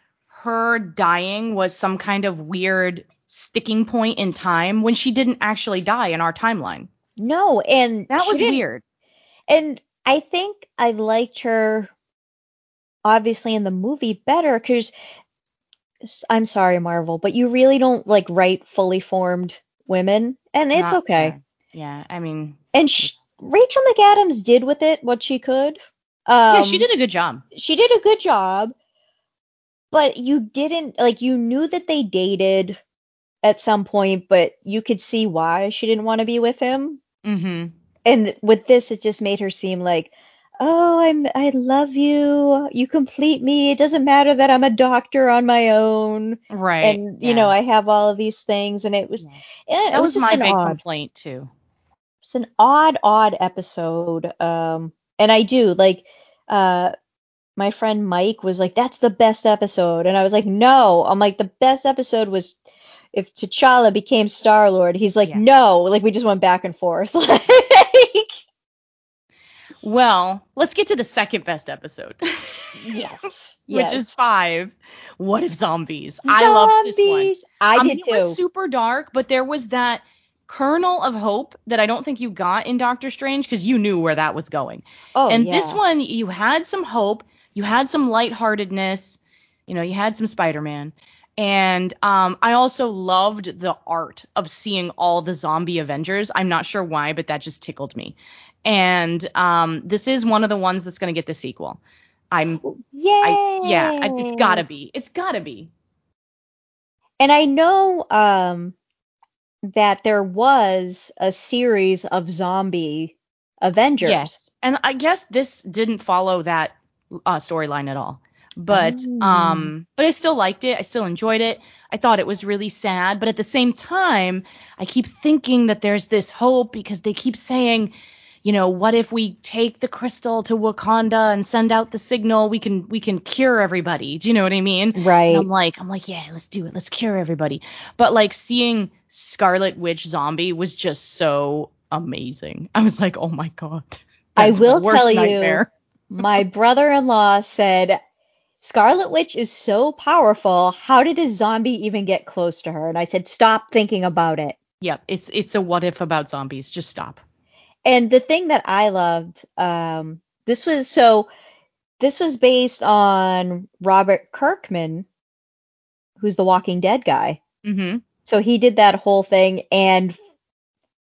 her dying was some kind of weird sticking point in time when she didn't actually die in our timeline. No, and That was weird. And I think I liked her obviously in the movie better because I'm sorry, Marvel, but you really don't like write fully formed women, and it's Not- okay. Yeah. yeah, I mean, And sh- Rachel McAdams did with it what she could. Um, yeah, she did a good job. She did a good job, but you didn't like you knew that they dated at some point, but you could see why she didn't want to be with him. Mm-hmm. and with this it just made her seem like oh i'm i love you you complete me it doesn't matter that i'm a doctor on my own Right. and you yeah. know i have all of these things and it was Yeah. that it was, was, just my an big odd complaint too. it's an odd odd episode um and i do like uh my friend mike was like that's the best episode and i was like no i'm like the best episode was if T'Challa became Star Lord, he's like, Yeah. no, like we just went back and forth. like, Well, let's get to the second best episode. Yes. Which is five. What if zombies? I love this one. Zombies. I I did mean, too. it was super dark, but there was that kernel of hope that I don't think you got in Doctor Strange because you knew where that was going. oh, and yeah. this one, you had some hope, you had some lightheartedness, you know, you had some Spider-Man. And um, I also loved the art of seeing all the zombie Avengers. I'm not sure why, but that just tickled me. And um, this is one of the ones that's going to get the sequel. I'm, Yay. I, yeah, it's gotta be, it's gotta be. And I know um that there was a series of zombie Avengers. Yes, and I guess this didn't follow that uh, storyline at all. But Oh. um, but I still liked it. I still enjoyed it. I thought it was really sad, but at the same time, I keep thinking that there's this hope because they keep saying, you know, what if we take the crystal to Wakanda and send out the signal? We can we can cure everybody. Do you know what I mean? And Right. I'm like, I'm like, yeah, let's do it. Let's cure everybody. But like seeing Scarlet Witch zombie was just so amazing. I was like, oh my god. I will tell you- My brother-in-law said Scarlet Witch is so powerful. How did a zombie even get close to her? And I said, stop thinking about it. Yep, it's it's a what if about zombies. Just stop. And the thing that I loved, um, this was so this was based on Robert Kirkman, who's the Walking Dead guy. Mm-hmm. So he did that whole thing. And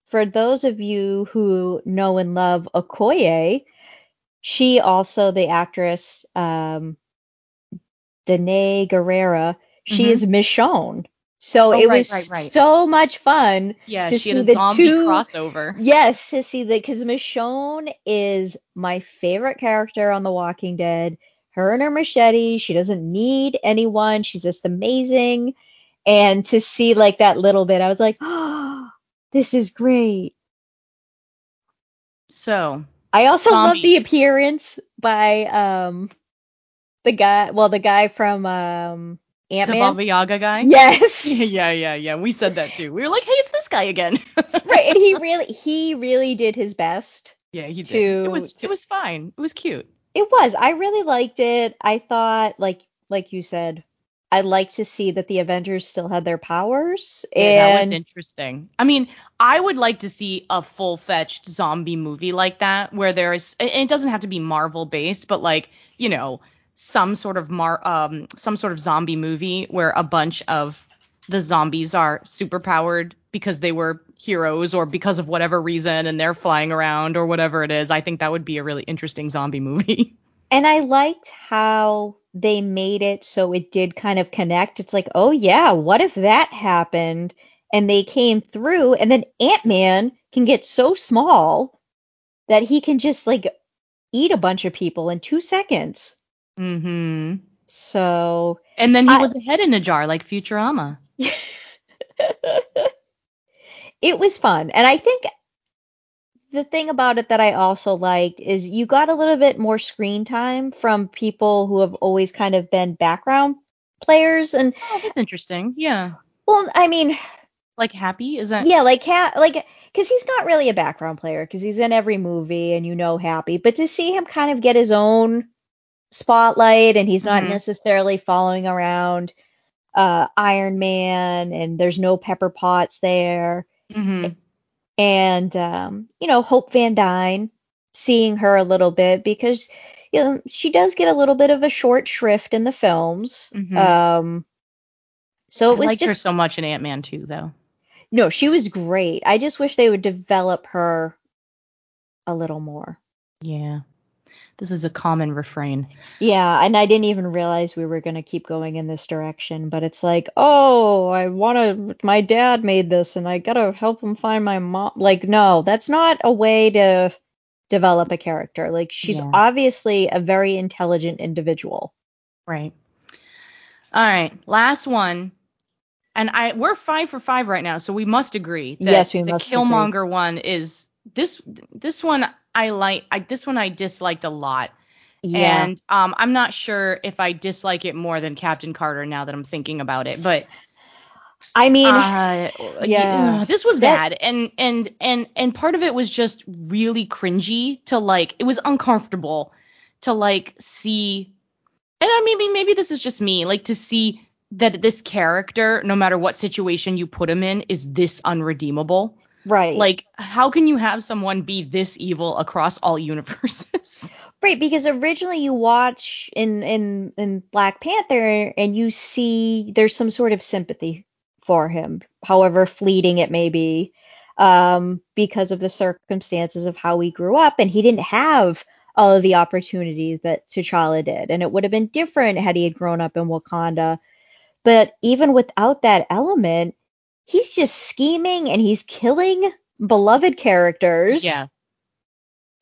for those of you who know and love Okoye, she also the actress um Danai Gurira, she Mhm. is Michonne. So Oh, it right, was right, right. so much fun. Yeah, to she had a see the zombie two- crossover. Yes, to see that because Michonne is my favorite character on The Walking Dead. Her and her machete, she doesn't need anyone. She's just amazing. And to see like that little bit, I was like, oh, this is great. So, I also love the appearance by um the guy, well, the guy from um Ant the Man. Baba Yaga guy? Yes. yeah, yeah, yeah. We said that too. We were like, hey, it's this guy again. right, and he really he really did his best. Yeah, he did. To- it was to- it was fine. It was cute. It was. I really liked it. I thought like like you said, I'd like to see that the Avengers still had their powers Yeah, that was interesting. I mean, I would like to see a full-fetched zombie movie like that where there's it doesn't have to be Marvel based, but like, you know, some sort of mar um some sort of zombie movie where a bunch of the zombies are superpowered because they were heroes or because of whatever reason and they're flying around or whatever it is. I think that would be a really interesting zombie movie. and I liked how they made it so it did kind of connect. It's like, oh yeah, what if that happened? And they came through, and then Ant Man can get so small that he can just like eat a bunch of people in two seconds. Mhm. So And then he I- was a head in a jar like Futurama. it was fun. And I think the thing about it that I also liked is you got a little bit more screen time from people who have always kind of been background players. And Oh, that's interesting. Yeah. well, I mean, Like Happy is that yeah, like Cat, like because he's not really a background player because he's in every movie and you know Happy, but to see him kind of get his own spotlight and he's not Mhm. necessarily following around uh Iron Man and there's no Pepper Potts there. Mhm. and um, you know Hope Van Dyne, seeing her a little bit because you know she does get a little bit of a short shrift in the films. Mhm. Um, so I it was liked her just so much in Ant Man too, though. no, she was great. I just wish they would develop her a little more. Yeah. This is a common refrain. Yeah, and I didn't even realize we were gonna keep going in this direction, but it's like, oh, I wanna, my dad made this, and I gotta help him find my mom. Like, no, that's not a way to develop a character. Like, she's Yeah. obviously a very intelligent individual. Right. All right. Last one. And I we're five for five right now, so we must agree that Yes, we the must agree. Killmonger one is this this one I like I this one I disliked a lot. Yeah, And um I'm not sure if I dislike it more than Captain Carter now that I'm thinking about it, but I mean, uh, yeah. this was That- bad, and and and and part of it was just really cringy to like. It was uncomfortable to like see, and I mean, maybe this is just me, like to see that this character, no matter what situation you put him in, is this unredeemable. Right, Like, how can you have someone be this evil across all universes? Right, because originally you watch in in in Black Panther and you see there's some sort of sympathy for him, however fleeting it may be, um, because of the circumstances of how he grew up, and he didn't have all of the opportunities that T'Challa did, and it would have been different had he had grown up in Wakanda. But even without that element, he's just scheming and he's killing beloved characters. yeah,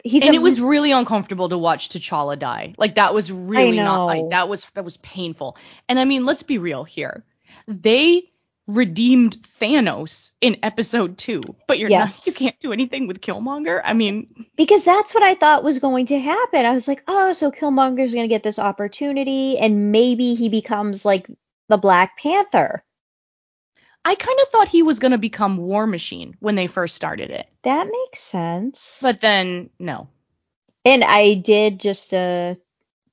he's and a it was really uncomfortable to watch T'Challa die. Like that was really not like that was that was painful. And I mean, let's be real here. They redeemed Thanos in episode 2, but you're Yes. not you can't do anything with Killmonger. I mean, Because that's what I thought was going to happen. I was like, oh, so Killmonger's going to get this opportunity and maybe he becomes like the Black Panther. I kind of thought he was going to become War Machine when they first started it. That makes sense. But then no. and I did just uh,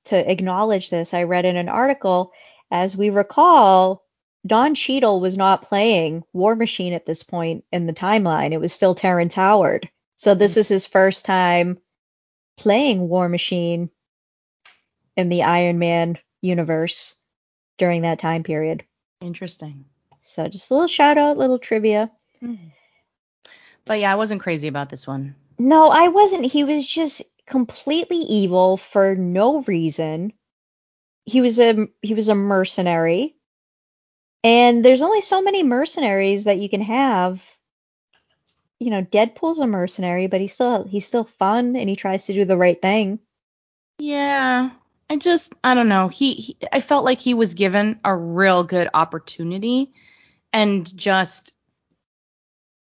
to acknowledge this, I read in an article, as we recall, Don Cheadle was not playing War Machine at this point in the timeline. It was still Terrence Howard. So this is his first time playing War Machine in the Iron Man universe during that time period. Interesting. So just a little shout out, little trivia. Mm. But yeah, I wasn't crazy about this one. No, I wasn't. He was just completely evil for no reason. He was a he was a mercenary. And there's only so many mercenaries that you can have. You know, Deadpool's a mercenary, but he's still he's still fun and he tries to do the right thing. Yeah. I just I don't know. He, he I felt like he was given a real good opportunity and just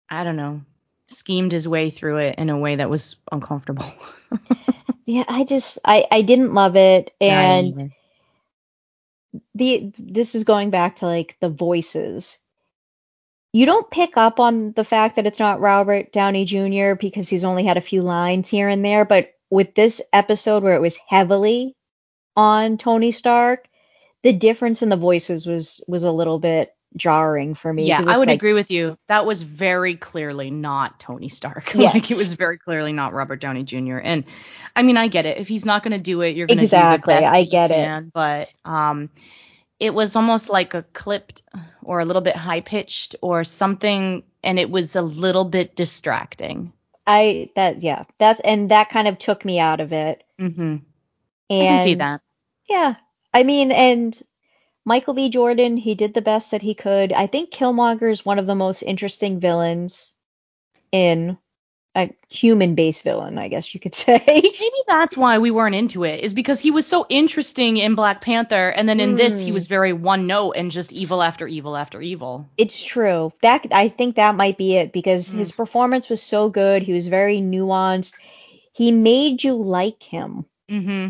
I don't know, schemed his way through it in a way that was uncomfortable. yeah, I just I I didn't love it and the this is going back to like the voices. You don't pick up on the fact that it's not Robert Downey Jr. because he's only had a few lines here and there, but with this episode where it was heavily on Tony Stark, the difference in the voices was was a little bit jarring for me. Yeah, I would like, agree with you. That was very clearly not Tony Stark. Yes. like it was very clearly not Robert Downey Jr. And I mean, I get it. If he's not going to do it, you're going to exactly. do the best I get can, it. But um, it was almost like a clipped or a little bit high pitched or something, and it was a little bit distracting. I that yeah, that's and that kind of took me out of it. Mm-hmm. And I can see that. Yeah, I mean, and Michael B. Jordan, he did the best that he could. I think Killmonger is one of the most interesting villains in a human-based villain, I guess you could say. Maybe that's why we weren't into it, is because he was so interesting in Black Panther, and then in mm. this he hmm. was very one note and just evil after evil after evil. It's true. That I think that might be it because mm. his performance was so good. He was very nuanced. He made you like him. Mm-hmm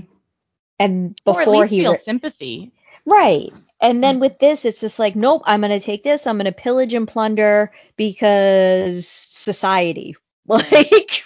and before or at least he feel re- sympathy. Right. And then hmm. with this, it's just like, nope, I'm going to take this. I'm going to pillage and plunder because society. Like,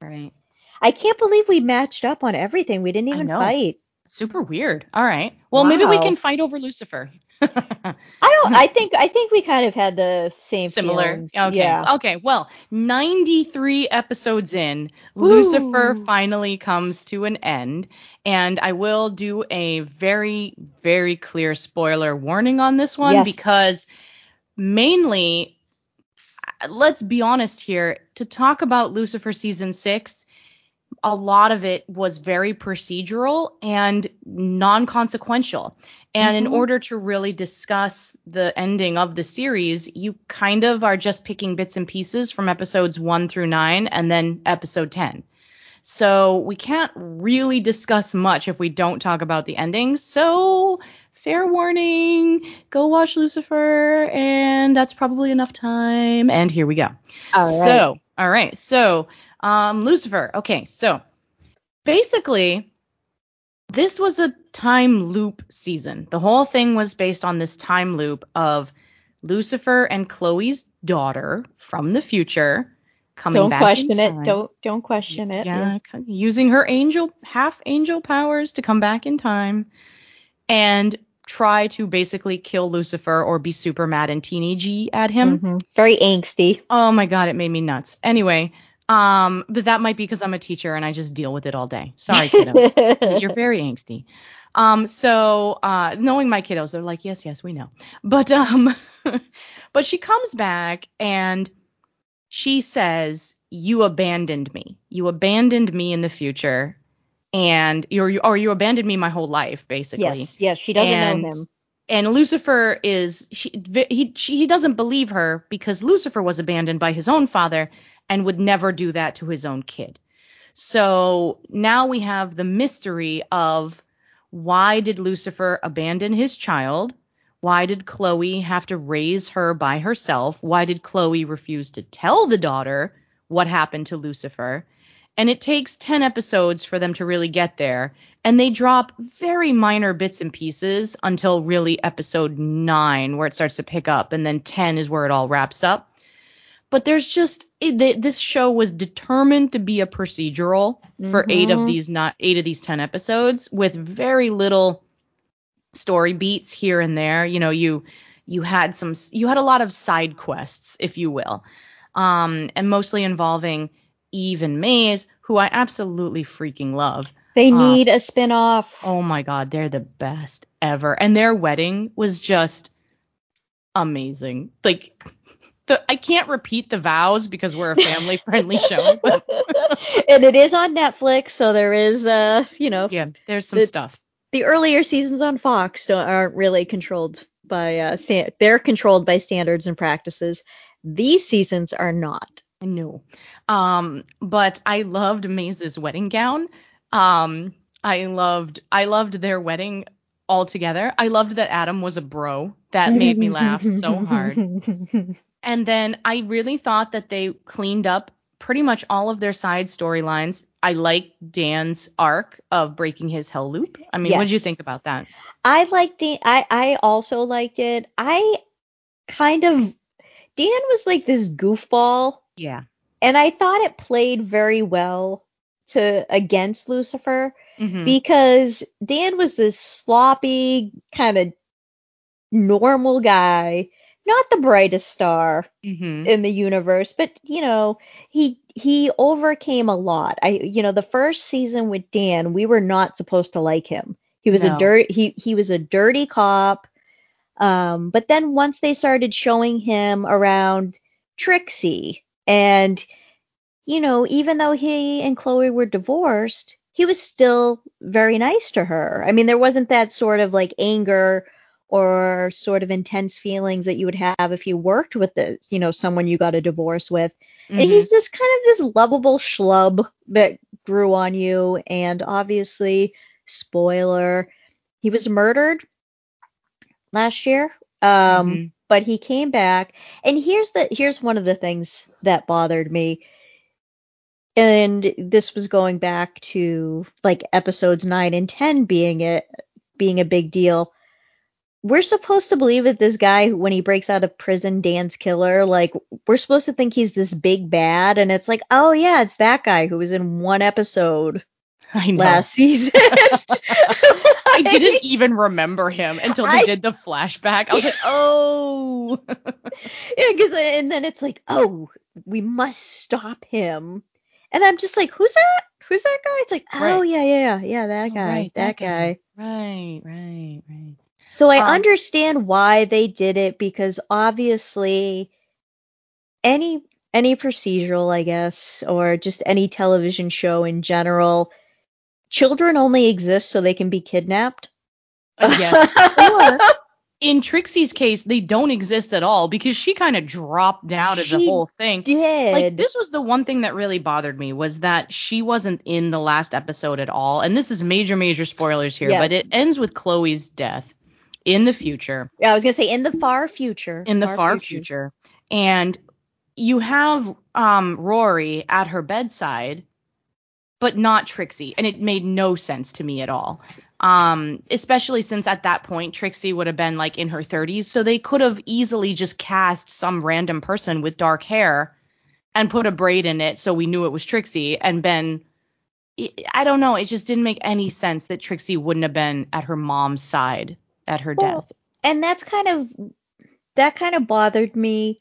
right. I can't believe we matched up on everything. We didn't even fight. Super weird. All right. Well, wow. maybe we can fight over Lucifer. I don't. I think. I think we kind of had the same. Similar. Feelings. Okay. Yeah. Okay. Well, 93 episodes in. Lucifer finally comes to an end, and I will do a very, very clear spoiler warning on this one yes. because mainly, let's be honest here, to talk about Lucifer season six a lot of it was very procedural and non consequential. And mm-hmm. in order to really discuss the ending of the series, you kind of are just picking bits and pieces from episodes one through nine and then episode 10. So we can't really discuss much if we don't talk about the ending. So fair warning, go watch Lucifer, and that's probably enough time. And here we go. All right. So, all right. So um, Lucifer. Okay, so basically, this was a time loop season. The whole thing was based on this time loop of Lucifer and Chloe's daughter from the future coming back. don't back question it. Don't don't question it. Yeah, yeah, using her angel half angel powers to come back in time and try to basically kill Lucifer or be super mad and teenagey at him. Mm-hmm. Very angsty. Oh my god, it made me nuts. Anyway, um, but that might be because I'm a teacher and I just deal with it all day. Sorry, kiddos. You're very angsty. Um, so uh, knowing my kiddos, they're like, yes, yes, we know. But um, but she comes back and she says, "You abandoned me. You abandoned me in the future, and you're or you abandoned me my whole life, basically." Yes, yes, she doesn't and, know him. And Lucifer is she, he she, he doesn't believe her because Lucifer was abandoned by his own father and would never do that to his own kid. So now we have the mystery of why did Lucifer abandon his child? Why did Chloe have to raise her by herself? Why did Chloe refuse to tell the daughter what happened to Lucifer? And it takes 10 episodes for them to really get there. And they drop very minor bits and pieces until really episode 9, where it starts to pick up. And then 10 is where it all wraps up but there's just it, this show was determined to be a procedural for mm-hmm. eight of mm-hmm. these not eight of these 10 episodes with very little story beats here and there you know you you had some you had a lot of side quests if you will um and mostly involving eve and maze who i absolutely freaking love they uh, need uh, a spin-off oh my god they're the best ever and their wedding was just amazing like the I can't repeat the vows because we're a family friendly show. And it is on Netflix, so there is uh, you know, yeah, there's some The- stuff. the earlier seasons on Fox don't, aren't really controlled by uh, they're controlled by standards and practices. These seasons are not. I know. Um, but I loved Maze's wedding gown. Um, I loved I loved their wedding altogether. I loved that Adam was a bro. That made me laugh so hard. And then I really thought that they cleaned up pretty much all of their side storylines. I like Dan's arc of breaking his hell loop. I mean, what did you think about that? I liked Dan. I I also liked it. I kind of Dan was like this goofball, Yeah. and I thought it played very well to against Lucifer hmm because Dan was this sloppy kind of normal guy, not the brightest star hmm in the universe, but you know, he he overcame a lot. I you know, the first season with Dan, we were not supposed to like him. He was No. a dirt he he was a dirty cop. Um, but then once they started showing him around Trixie and you know, even though he and Chloe were divorced, he was still very nice to her. I mean, there wasn't that sort of like anger or sort of intense feelings that you would have if you worked with the, you know, someone you got a divorce with. And he's just kind of this lovable schlub that grew on you. And obviously, spoiler, he was murdered last year. Um, Mhm. but he came back. And here's the here's one of the things that bothered me. And this was going back to like episodes 9 and 10 being it being a big deal. We're supposed to believe that this guy when he breaks out of prison Dan's killer like we're supposed to think he's this big bad and it's like oh yeah it's that guy who was in one episode last season. I didn't even remember him until they I- did the flashback. I was like, oh. Yeah, because uh, and then it's like, oh, we must stop him, and I'm just like, who's that? Who's that guy? It's like, oh Right. yeah, yeah, yeah, yeah, that Oh, guy, right, that, guy. Right, right, right. So I Um, understand why they did it because obviously, any any procedural, I guess, or just any television show in general, children only exist so they can be kidnapped. Uh, yes. Or in Trixie's case, they don't exist at all because she kind of dropped out of the whole thing. did. Like this was the one thing that really bothered me was that she wasn't in the last episode at all. And this is major, major spoilers here, Yeah. but it ends with Chloe's death in the future. Yeah, I was gonna say in the far future. in the far, future. And you have um Rory at her bedside, but not Trixie. And it made no sense to me at all. Um, especially since at that point Trixie would have been like in her 30s, so they could have easily just cast some random person with dark hair and put a braid in it so we knew it was Trixie and been I don't know, it just didn't make any sense that Trixie wouldn't have been at her mom's side at her Well, death. and that's kind of that kind of bothered me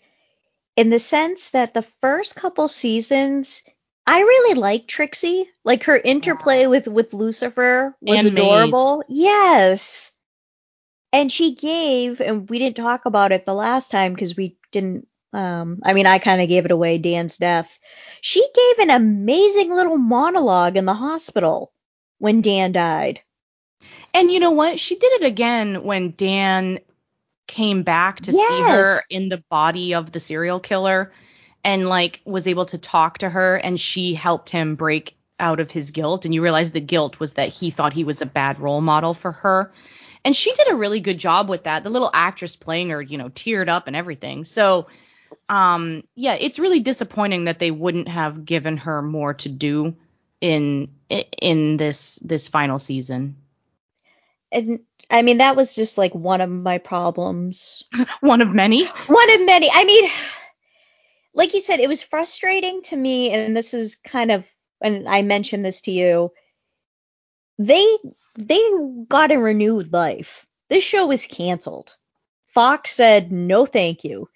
in the sense that the first couple seasons I really liked Trixie. Like her interplay with with Lucifer was And Maze. adorable. Yes. And she gave and we didn't talk about it the last time because we didn't um I mean I kind of gave it away Dan's death. She gave an amazing little monologue in the hospital when Dan died. And you know what? She did it again when Dan came back to see her in the body of the serial killer and like was able to talk to her and she helped him break out of his guilt and you realize the guilt was that he thought he was a bad role model for her. And she did a really good job with that. The little actress playing her, you know, teared up and everything. So um yeah, it's really disappointing that they wouldn't have given her more to do in in this this final season. And I mean that was just like one of my problems. One of many. One of many. I mean, like you said, it was frustrating to me, and this is kind of, and I mentioned this to you. They they got a renewed life. This show was canceled. Fox said no, thank you.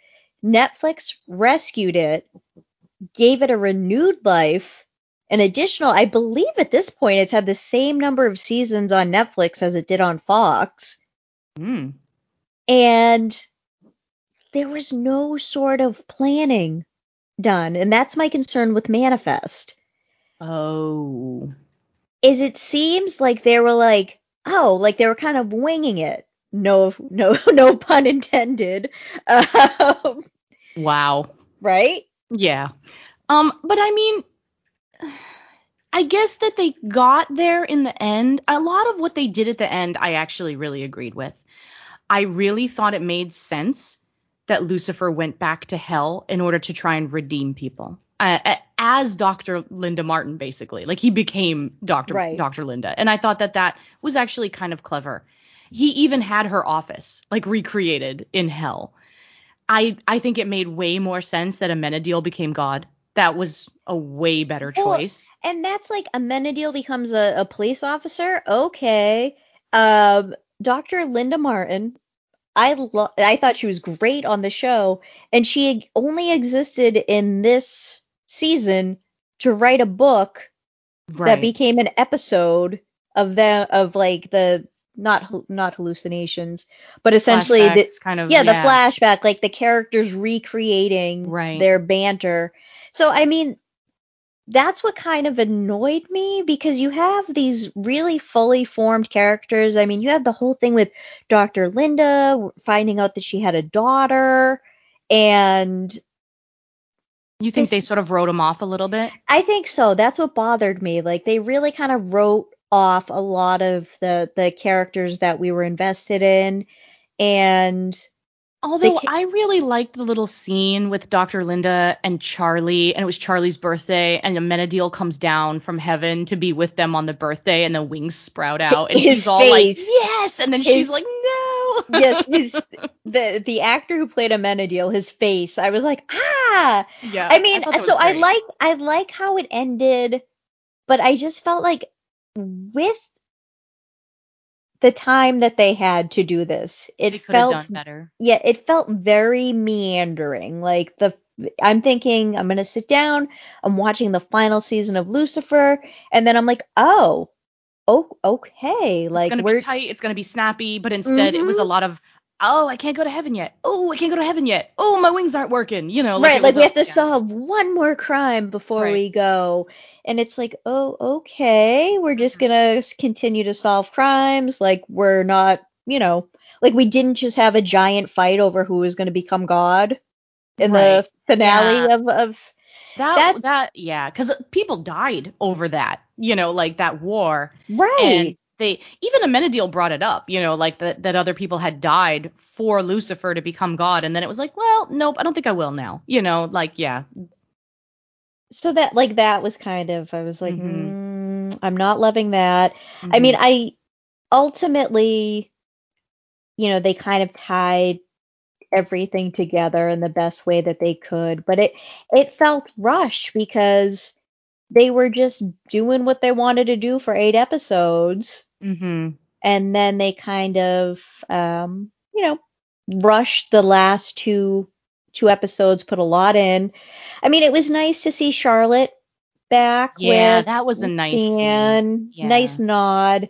Netflix rescued it, gave it a renewed life. An additional, I believe at this point, it's had the same number of seasons on Netflix as it did on Fox. Hmm. And there was no sort of planning done, and that's my concern with Manifest. Oh. Is it seems like they were like, oh, like they were kind of winging it. No, no, no pun intended. Um, Wow. right? Yeah. Um, but I mean, I guess that they got there in the end. A lot of what they did at the end, I actually really agreed with. I really thought it made sense that Lucifer went back to hell in order to try and redeem people. Uh, as Dr. Linda Martin, basically, like he became Dr. Right. Dr. Linda, and I thought that that was actually kind of clever. He even had her office like recreated in hell. I I think it made way more sense that Amenadiel became God. That was a way better Well, choice. And that's like Amenadiel becomes a, a police officer. Okay. Um, Dr. Linda Martin. I lo- I thought she was great on the show, and she only existed in this season to write a book that became an episode of the of like the not not hallucinations, but essentially the Flashbacks, kind of yeah, the flashback, like the characters recreating Right. their banter. So I mean, that's what kind of annoyed me because you have these really fully formed characters. I mean, you have the whole thing with Dr. Linda finding out that she had a daughter and You think this- they sort of wrote him off a little bit? I think so. That's what bothered me. Like they really kind of wrote off a lot of the the characters that we were invested in and Although I really liked the little scene with Dr. Linda and Charlie, and it was Charlie's birthday, and Amenadiel comes down from heaven to be with them on the birthday, and the wings sprout out, and His he's all like, "Yes!" and then His- she's like, "No." yes, his the the actor who played Amenadiel, his face, I was like, "Ah!" yeah. I mean, that so I like I like how it ended, but I just felt like with the time that they had to do this, it felt done better. yeah, it felt very meandering. Like the I'm thinking I'm gonna sit down, I'm watching the final season of Lucifer, and then I'm like, oh, oh, okay, It's like gonna we're be tight. It's gonna be snappy, but instead it was a Mhm. lot of, "Oh, I can't go to heaven yet. Oh, I can't go to heaven yet. Oh, my wings aren't working." You know, like right, like we a- have to yeah. solve one more crime before Right. we go, and it's like, oh, okay, we're just Mhm. gonna continue to solve crimes, like we're not, you know, like we didn't just have a giant fight over who was gonna become God in Right. the finale Yeah. of of That That- that, yeah, because people died over that, you know, like that war, right. and they even Amenadiel brought it up, you know, like that that other people had died for Lucifer to become God, and then it was like, well, nope, I don't think I will now, you know, like yeah, so that like that was kind of I was like, Mhm. mm, I'm not loving that. I mean, I ultimately, you know, they kind of tied everything together in the best way that they could, but it it felt rushed because they were just doing what they wanted to do for eight episodes, mm-hmm. and then they kind of, um, you know, rushed the last two two episodes, put a lot in. I mean, it was nice to see Charlotte back. yeah, with that was a nice. Dan, Yeah. nice nod.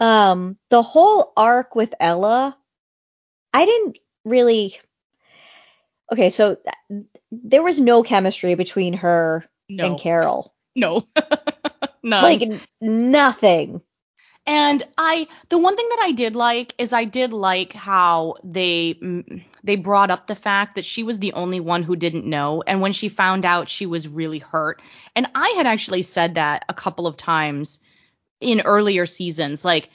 Um, the whole arc with Ella, I didn't really. Okay, so th- there was no chemistry between her No, and Carol. no, none. Like nothing. And I, the one thing that I did like is I did like how they mm, they brought up the fact that she was the only one who didn't know, and when she found out, she was really hurt. And I had actually said that a couple of times in earlier seasons, like.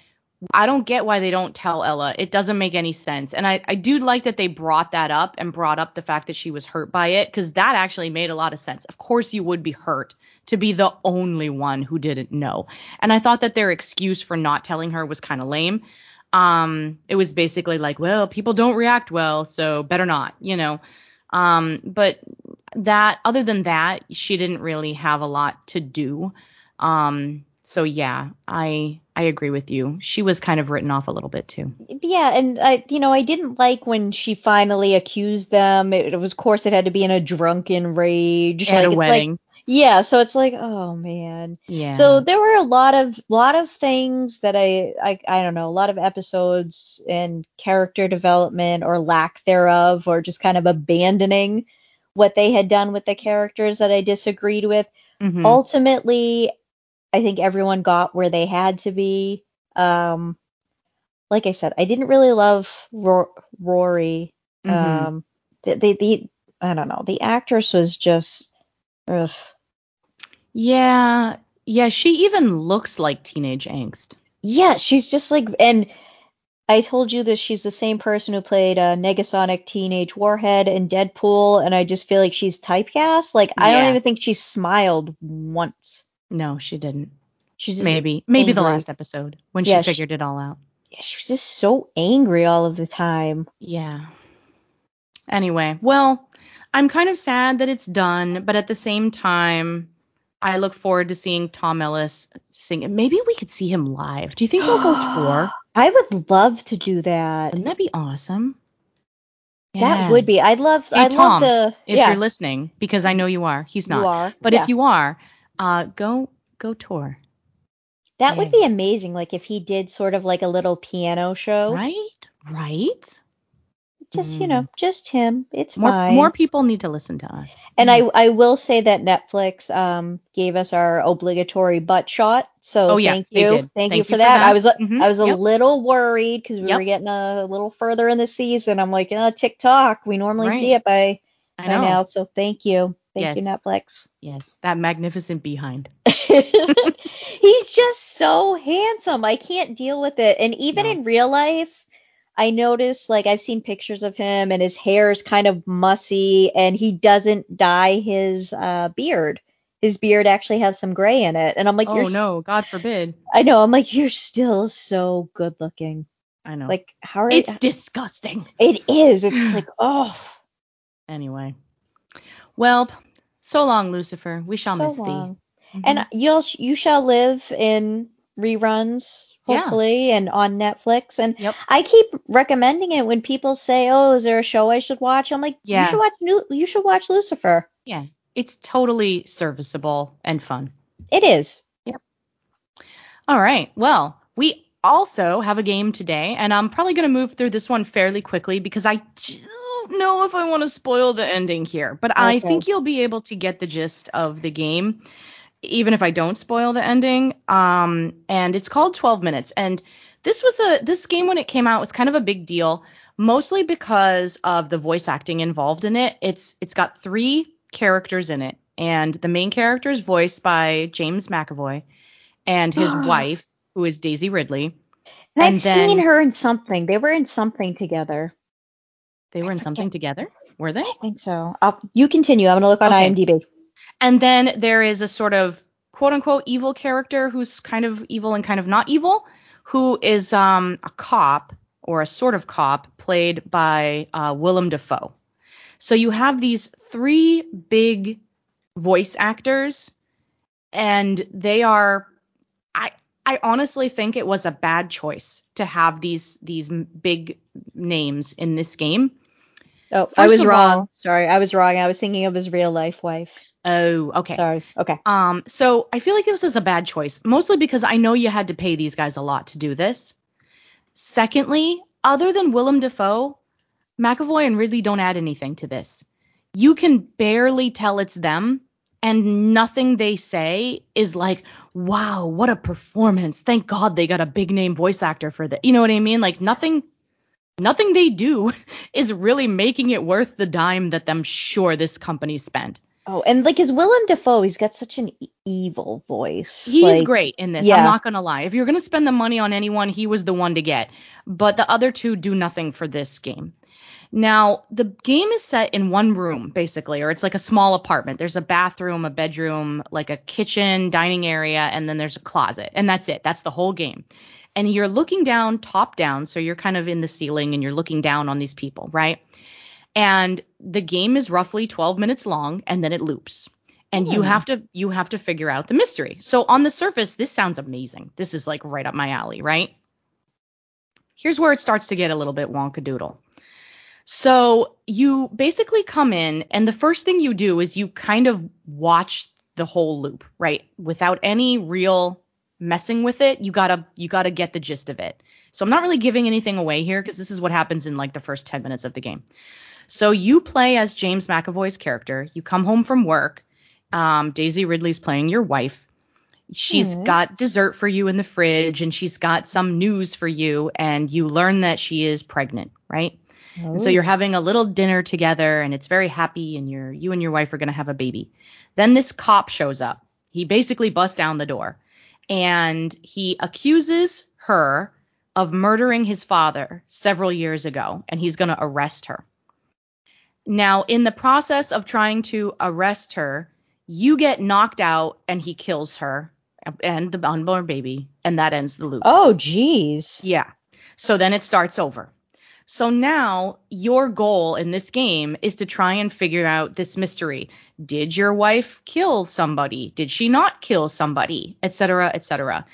I don't get why they don't tell Ella. It doesn't make any sense. And I, I do like that they brought that up and brought up the fact that she was hurt by it because that actually made a lot of sense. Of course, you would be hurt to be the only one who didn't know. And I thought that their excuse for not telling her was kind of lame. Um, it was basically like, well, people don't react well, so better not, you know. Um, but that, other than that, she didn't really have a lot to do. Um, so yeah, I I agree with you. She was kind of written off a little bit too. Yeah, and I, you know, I didn't like when she finally accused them. It, it was, of course, it had to be in a drunken rage. At like, a wedding. Like, yeah, so it's like, oh man. Yeah. So there were a lot of lot of things that I, I I don't know, a lot of episodes and character development or lack thereof, or just kind of abandoning what they had done with the characters that I disagreed with. Mhm. Ultimately, I think everyone got where they had to be. Um, like I said, I didn't really love Ro- Rory. Mhm. Um, the, the the I don't know, the actress was just. Ugh. Yeah. Yeah, she even looks like teenage angst. Yeah, she's just like, and I told you that she's the same person who played uh, Negasonic Teenage Warhead and Deadpool, and I just feel like she's typecast. Like I don't even think she smiled once. No, she didn't. She's Maybe. Maybe the last episode when Yeah, she she- figured it all out. Yeah, she was just so angry all of the time. Yeah. Anyway, well, I'm kind of sad that it's done, but at the same time, I look forward to seeing Tom Ellis sing. Maybe we could see him live. Do you think he'll go tour? I would love to do that. Wouldn't that be awesome? That would be. I'd love. Hey, I'd Tom, love the. If yeah, you're listening, because I know you are. He's not. you are. But yeah. if you are, uh, go go tour. that would be amazing. Like if he did sort of like a little piano show. Right? Right? Just you know, just him. It's More fine. more people need to listen to us. And. I I will say that Netflix um gave us our obligatory butt shot. So Oh, yeah, thank they you. did. Thank, you Thank for you for that. that. I was a- Mhm, I was a yep. little worried because we Yep. were getting a little further in the season. I'm like, uh, TikTok. We normally see it by by now. So thank you. Thank you, Netflix. Yes, that magnificent behind. He's just so handsome. I can't deal with it. And even No. in real life, I noticed like I've seen pictures of him and his hair is kind of mussy and he doesn't dye his uh, beard. His beard actually has some gray in it. And I'm like, oh no, God forbid. I know, I'm like, you're still so good looking. I know. Like how are it's disgusting. it is. It's like, oh Anyway. Well, so long, Lucifer. We shall so miss long. thee. Mhm. And you'll you shall live in reruns, Yeah. hopefully, and on Netflix. And Yep. I keep recommending it when people say, "Oh, is there a show I should watch?" I'm like, Yeah. "You should watch Lu- you should watch Lucifer." yeah, it's totally serviceable and fun. It is. Yep. All right. Well, we also have a game today, and I'm probably going to move through this one fairly quickly because I don't know if I want to spoil the ending here, but I think you'll be able to get the gist of the game, even if I don't spoil the ending. Um, and it's called 12 Minutes, and this was a this game when it came out was kind of a big deal, mostly because of the voice acting involved in it. It's it's got three characters in it, and the main character is voiced by James McAvoy and his wife, who is Daisy Ridley. And, And I've then- seen her in something. They were in something together. They were in something together, were they? I think so. I'll, you continue. I'm gonna look on Okay. IMDb. And then there is a sort of quote unquote evil character who's kind of evil and kind of not evil, who is um, a cop or a sort of cop played by uh, Willem Dafoe. So you have these three big voice actors, and they are. I I honestly think it was a bad choice to have these these big names in this game. Oh, I was wrong. all- Sorry, I was wrong. I was thinking of his real life wife. Oh, okay. Sorry. Okay. Um, so I feel like this was a bad choice, mostly because I know you had to pay these guys a lot to do this. Secondly, other than Willem Dafoe, McAvoy and Ridley don't add anything to this. You can barely tell it's them, and nothing they say is like, wow, what a performance. Thank God they got a big name voice actor for that. You know what I mean? Like nothing nothing they do is really making it worth the dime that I'm sure this company spent. Oh, and like his Willem Dafoe, he's got such an evil voice. He like, is great in this. yeah. I'm not gonna lie. If you're gonna spend the money on anyone, he was the one to get. But the other two do nothing for this game. Now, the game is set in one room, basically, or it's like a small apartment. There's a bathroom, a bedroom, like a kitchen, dining area, and then there's a closet. And that's it. That's the whole game. And you're looking down, top down, so you're kind of in the ceiling and you're looking down on these people, right? And the game is roughly 12 minutes long and then it loops. And you Hmm. have to you have to figure out the mystery. So on the surface, this sounds amazing. This is like right up my alley, right? Here's where it starts to get a little bit wonkadoodle. So you basically come in, and the first thing you do is you kind of watch the whole loop, right? Without any real messing with it, you gotta you gotta get the gist of it. So I'm not really giving anything away here because this is what happens in like the first 10 minutes of the game. So you play as James McAvoy's character. You come home from work. Um, Daisy Ridley's playing your wife. She's Mhm. got dessert for you in the fridge and she's got some news for you and you learn that she is pregnant, right? And so Oh. you're having a little dinner together and it's very happy and you're you and your wife are going to have a baby. Then this cop shows up. He basically busts down the door and he accuses her of murdering his father several years ago and he's going to arrest her. Now, in the process of trying to arrest her, you get knocked out and he kills her and the unborn baby and that ends the loop. Oh, geez. Yeah. So then it starts over. So now your goal in this game is to try and figure out this mystery. Did your wife kill somebody? Did she not kill somebody? Et cetera, et cetera.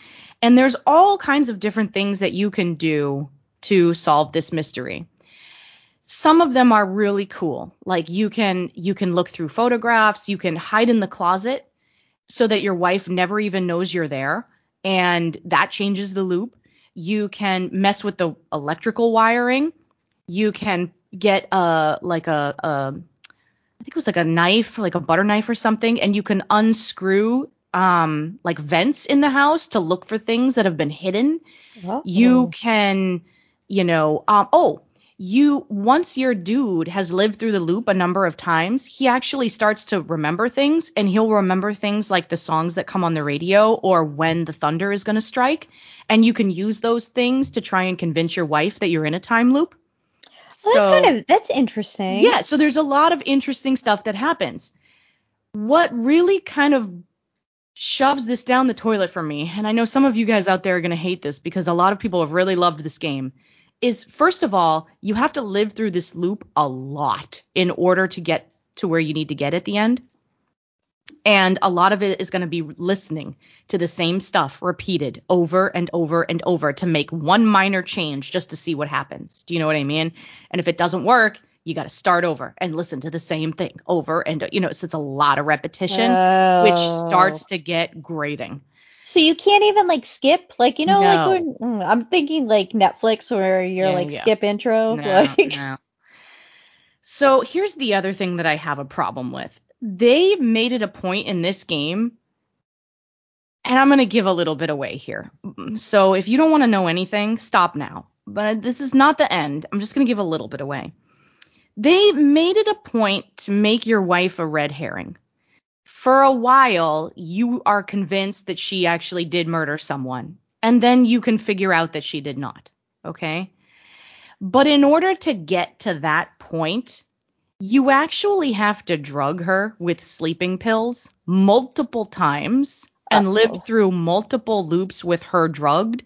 And there's all kinds of different things that you can do to solve this mystery. Some of them are really cool. Like you can you can look through photographs, you can hide in the closet so that your wife never even knows you're there and that changes the loop you can mess with the electrical wiring you can get a like a, a i think it was like a knife like a butter knife or something and you can unscrew um like vents in the house to look for things that have been hidden Oh. you can you know um oh you once your dude has lived through the loop a number of times he actually starts to remember things and he'll remember things like the songs that come on the radio or when the thunder is going to strike and you can use those things to try and convince your wife that you're in a time loop Well, that's kind of that's interesting. yeah, so there's a lot of interesting stuff that happens. What really kind of shoves this down the toilet for me, and I know some of you guys out there are going to hate this because a lot of people have really loved this game, is first of all, you have to live through this loop a lot in order to get to where you need to get at the end. And a lot of it is going to be listening to the same stuff repeated over and over and over to make one minor change just to see what happens. Do you know what I mean? And if it doesn't work, you got to start over and listen to the same thing over and you know, so it's a lot of repetition, which Oh. starts to get grating. So you can't even like skip, like you know, No. like when mm, I'm thinking like Netflix where you're Yeah, like yeah. skip intro, No, like no. So here's the other thing that I have a problem with. They made it a point in this game, and I'm going to give a little bit away here. So if you don't want to know anything, stop now. But this is not the end. I'm just going to give a little bit away. They made it a point to make your wife a red herring. For a while, you are convinced that she actually did murder someone, and then you can figure out that she did not. Okay? But in order to get to that point, you actually have to drug her with sleeping pills multiple times and Uh-oh. live through multiple loops with her drugged,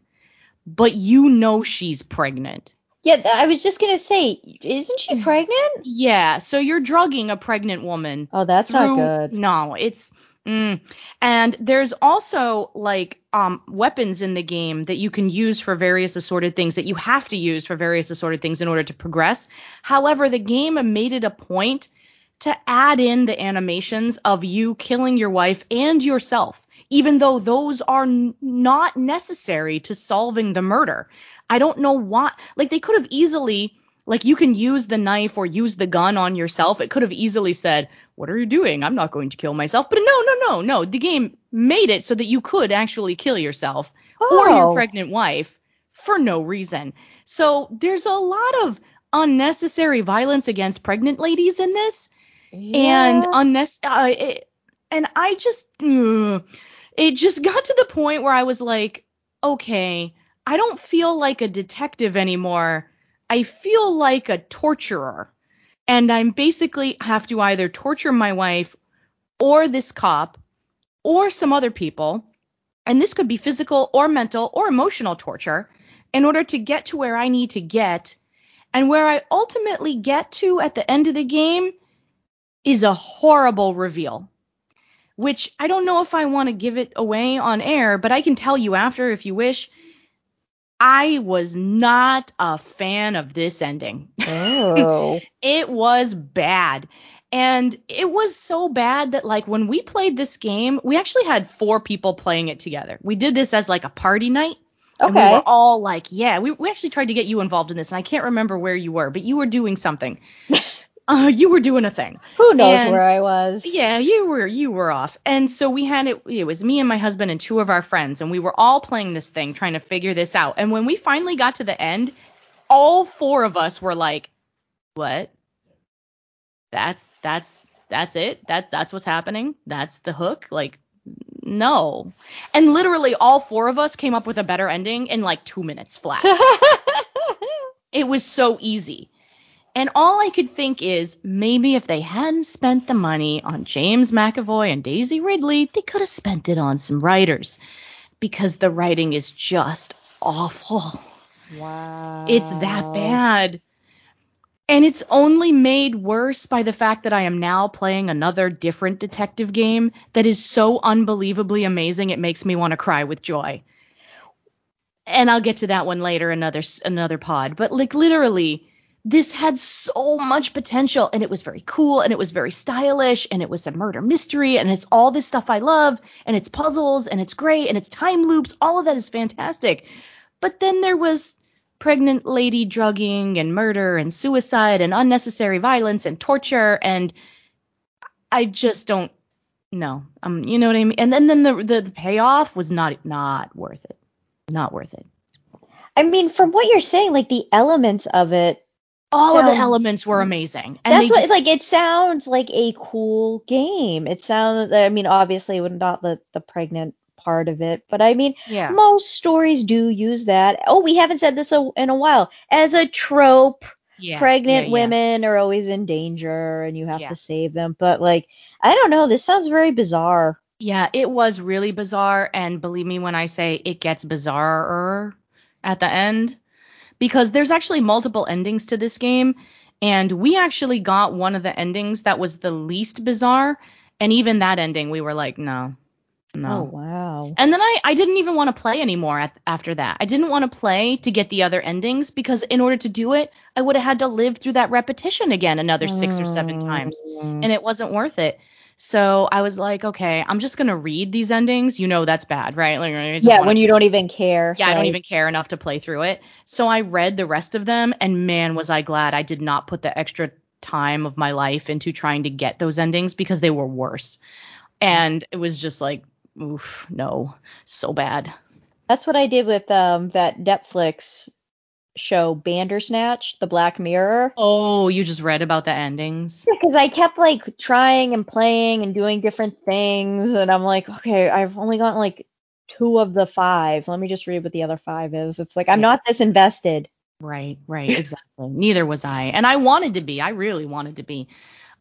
but you know she's pregnant. Yeah, I was just gonna say, isn't she pregnant? Yeah, so you're drugging a pregnant woman. Oh, that's through, not good. No, it's mm. and there's also like um weapons in the game that you can use for various assorted things that you have to use for various assorted things in order to progress. However, the game made it a point to add in the animations of you killing your wife and yourself, even though those are n- not necessary to solving the murder. I don't know why. Like they could have easily like you can use the knife or use the gun on yourself. It could have easily said, "What are you doing? I'm not going to kill myself." But no, no, no, no. The game made it so that you could actually kill yourself or your Oh. pregnant wife for no reason. So there's a lot of unnecessary violence against pregnant ladies in this and Yeah. unnecess- uh, it, and I just mm, it just got to the point where I was like, okay, I don't feel like a detective anymore. I feel like a torturer. And I'm basically have to either torture my wife or this cop or some other people. And this could be physical or mental or emotional torture in order to get to where I need to get. And where I ultimately get to at the end of the game is a horrible reveal. Which I don't know if I want to give it away on air, but I can tell you after if you wish. I was not a fan of this ending. Oh. It was bad. And it was so bad that like when we played this game, we actually had four people playing it together. We did this as like a party night. And we Okay. were all like, yeah, we, we actually tried to get you involved in this, and I can't remember where you were, but you were doing something. uh, you were doing a thing. Who knows And- where I was? Yeah, you were you were off. And so we had it it was me and my husband and two of our friends and we were all playing this thing trying to figure this out. And when we finally got to the end, all four of us were like, "What? That's that's that's it? That's that's what's happening? That's the hook?" Like no. And literally all four of us came up with a better ending in like 2 minutes flat. It was so easy. And all I could think is maybe if they hadn't spent the money on James McAvoy and Daisy Ridley, they could have spent it on some writers because the writing is just awful. wow. It's that bad. And it's only made worse by the fact that I am now playing another different detective game that is so unbelievably amazing it makes me want to cry with joy. And I'll get to that one later another another pod, but like literally this had so much potential and it was very cool and it was very stylish and it was a murder mystery and it's all this stuff I love and it's puzzles and it's great and it's time loops all of that is fantastic. But then there was pregnant lady drugging and murder and suicide and unnecessary violence and torture and I just don't know. Um you know what I mean? And then then the the, the payoff was not not worth it. Not worth it. I mean, from what you're saying, like the elements of it, All of the elements were mm-hmm. amazing. And that's what just- it's like. It sounds like a cool game. It sounds. I mean, obviously, not the the pregnant part of it, but I mean, yeah. most stories do use that. Oh, we haven't said this a, in a while as a trope. yeah. pregnant yeah, women are always in danger, and you have to save them. But like, I don't know. This sounds very bizarre. Yeah, it was really bizarre, and believe me when I say it gets bizarrer at the end, because there's actually multiple endings to this game, and we actually got one of the endings that was the least bizarre, and even that ending we were like, no, no. Oh wow. And then I, I didn't even want to play anymore at, after that. I didn't want to play to get the other endings because in order to do it, I would have had to live through that repetition again another six or seven times and it wasn't worth it. So I was like, okay, I'm just gonna read these endings. You know that's bad, right? Like, Yeah, when you don't even care. yeah, I don't even care enough to play through it. So I read the rest of them, and man, was I glad I did not put the extra time of my life into trying to get those endings because they were worse. And it was just like, oof, no, so bad. That's what I did with um that Netflix show Bandersnatch, The Black Mirror. Oh, you just read about the endings? Because I kept like trying and playing and doing different things, and I'm like, okay, I've only gotten like two of the five. Let me just read what the other five is. It's like I'm not this invested. Right, right, exactly. Neither was I. And I wanted to be. I really wanted to be.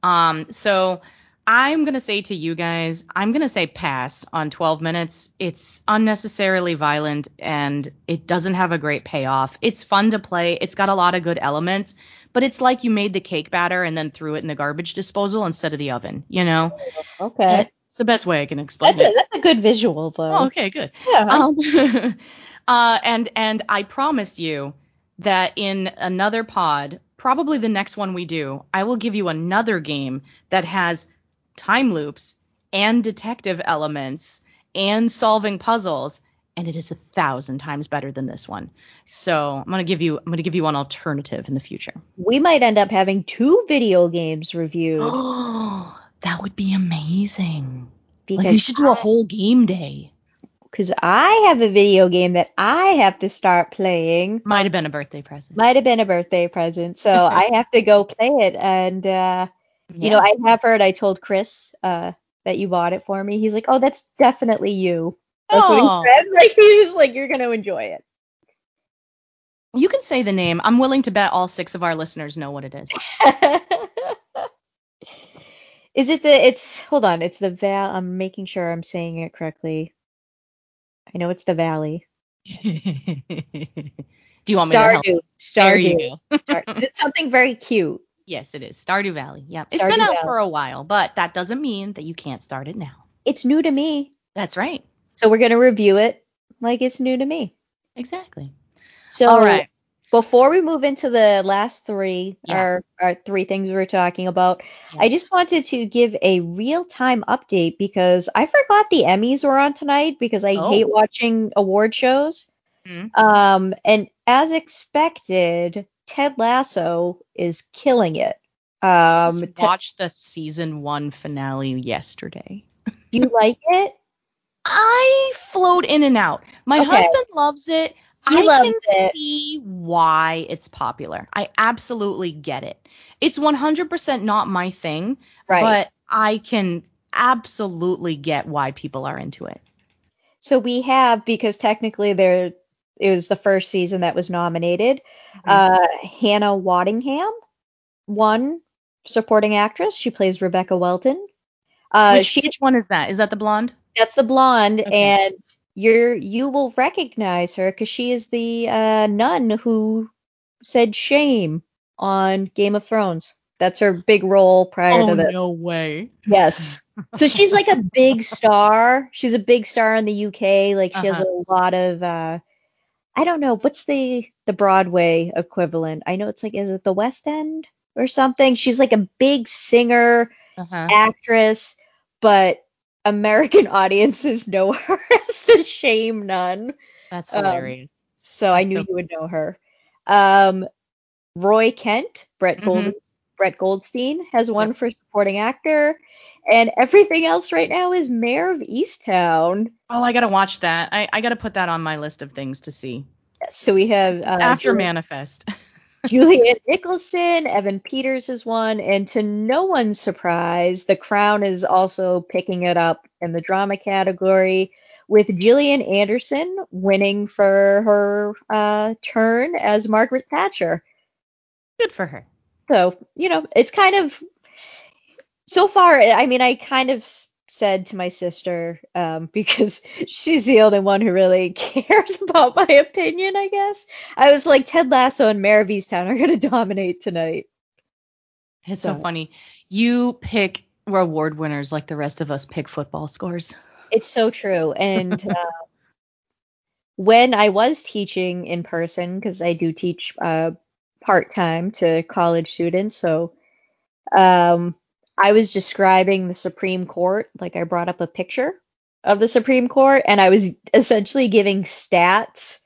Um, so I'm gonna say to you guys, I'm gonna say pass on 12 minutes. It's unnecessarily violent and it doesn't have a great payoff. It's fun to play. It's got a lot of good elements, but it's like you made the cake batter and then threw it in the garbage disposal instead of the oven. You know, Okay, it's the best way I can explain that's it. a that's a good visual though. Oh, okay, good. yeah. Um, uh, and and I promise you that in another pod, probably the next one we do, I will give you another game that has time loops and detective elements and solving puzzles, and it is a thousand times better than this one. So I'm gonna give you I'm gonna give you an alternative in the future. we might end up having two video games reviewed Oh, that would be amazing. because Like we should do a whole game day. because I have a video game that I have to start playing. Might have been a birthday present. Might have been a birthday present, so I have to go play it. And uh, you know, I have heard. I told Chris uh, that you bought it for me. He's like, "Oh, that's definitely you." That's Oh. what he said. Like he was like, "You're gonna enjoy it." You can say the name. I'm willing to bet all six of our listeners know what it is. Is it the? It's hold on. It's the val. I'm making sure I'm saying it correctly. I know it's the valley. Do you want me to help? Stardew. Stardew. Star- It's something very cute. Yes, it is. Stardew Valley. Yeah. It's Stardew been out Valley. for a while, but that doesn't mean that you can't start it now. It's new to me, That's right. so we're gonna review it like it's new to me. Exactly. So All right. before we move into the last three, Yeah. our, our three things we were talking about, Yeah. I just wanted to give a real time update because I forgot the Emmys were on tonight because I Oh. hate watching award shows. Mhm. Um, and as expected, Ted Lasso is killing it. Um, Just Ted- the season one finale yesterday. do you like it? I float in and out. My Okay. husband loves it. He I can it. see why it's popular. I absolutely get it. It's 100% not my thing, Right. but I can absolutely get why people are into it. So we have because technically there it was the first season that was nominated. Mhm. Uh, Hannah Waddingham won supporting actress. She plays Rebecca Welton. Uh, which, she which one is that? Is that the blonde? that's the blonde, Okay. and you're you will recognize her because she is the uh, nun who said shame on Game of Thrones. That's her big role prior Oh to this. no way. Yes. So she's like a big star. She's a big star in the UK. Like she has Uh-huh. a lot of uh I don't know, what's the the Broadway equivalent? I know it's like is it the West End or something? She's like a big singer, Uh-huh. actress, but American audiences know her as the shame nun. That's um, hilarious. So I knew So- you would know her. Um Roy Kent, Brett Mhm. Gold, Brett Goldstein has won for supporting actor, and everything else right now is Mare of Easttown. oh, I gotta watch that. I, I gotta put that on my list of things to see So we have uh, after Juli- Manifest. Julianne Nicholson, Evan Peters is one, and to no one's surprise, The Crown is also picking it up in the drama category, with Gillian Anderson winning for her uh, turn as Margaret Thatcher. Good for her. So, you know, it's kind of so far, I mean, I kind of said to my sister, um, because she's the only one who really cares about my opinion, I guess. I was like, Ted Lasso and Mare of Easttown are going to dominate tonight. It's so So- funny. You pick award winners like the rest of us pick football scores. It's so true. And uh, when I was teaching in person, because I do teach uh, part time to college students, so um, I was describing the Supreme Court. Like I brought up a picture of the Supreme Court, and I was essentially giving stats,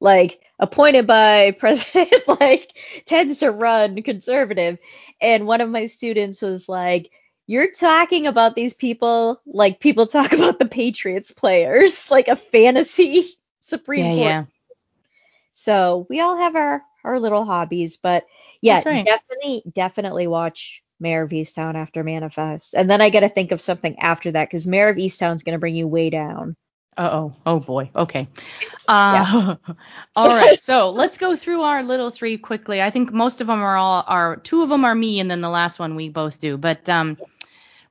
like appointed by president, like tends to run conservative. And one of my students was like, you're talking about these people like people talk about the Patriots players, like a fantasy Supreme yeah, Court. yeah. So we all have our our little hobbies, but yeah, right. definitely definitely watch Mare of Easttown after Manifest, and then I got to think of something after that because Mare of Easttown's gonna bring you way down. Uh oh. Oh boy. Okay. Uh, all right. So let's go through our little three quickly. I think most of them are all are two of them are me, and then the last one we both do. But um,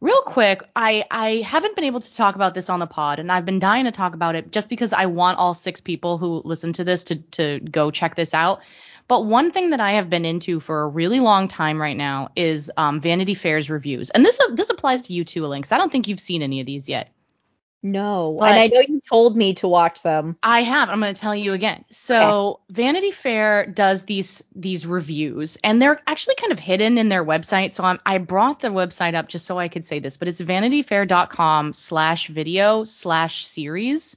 real quick, I I haven't been able to talk about this on the pod, and I've been dying to talk about it just because I want all six people who listen to this to to go check this out. But one thing that I have been into for a really long time right now is um, Vanity Fair's reviews, and this this applies to you too, Lynx. I don't think you've seen any of these yet. No, But- and I know you told me to watch them. I have. I'm going to tell you again. So Vanity Fair does these these reviews, and they're actually kind of hidden in their website. So I'm, I brought the website up just so I could say this, but it's vanityfair.com/slash video slash series,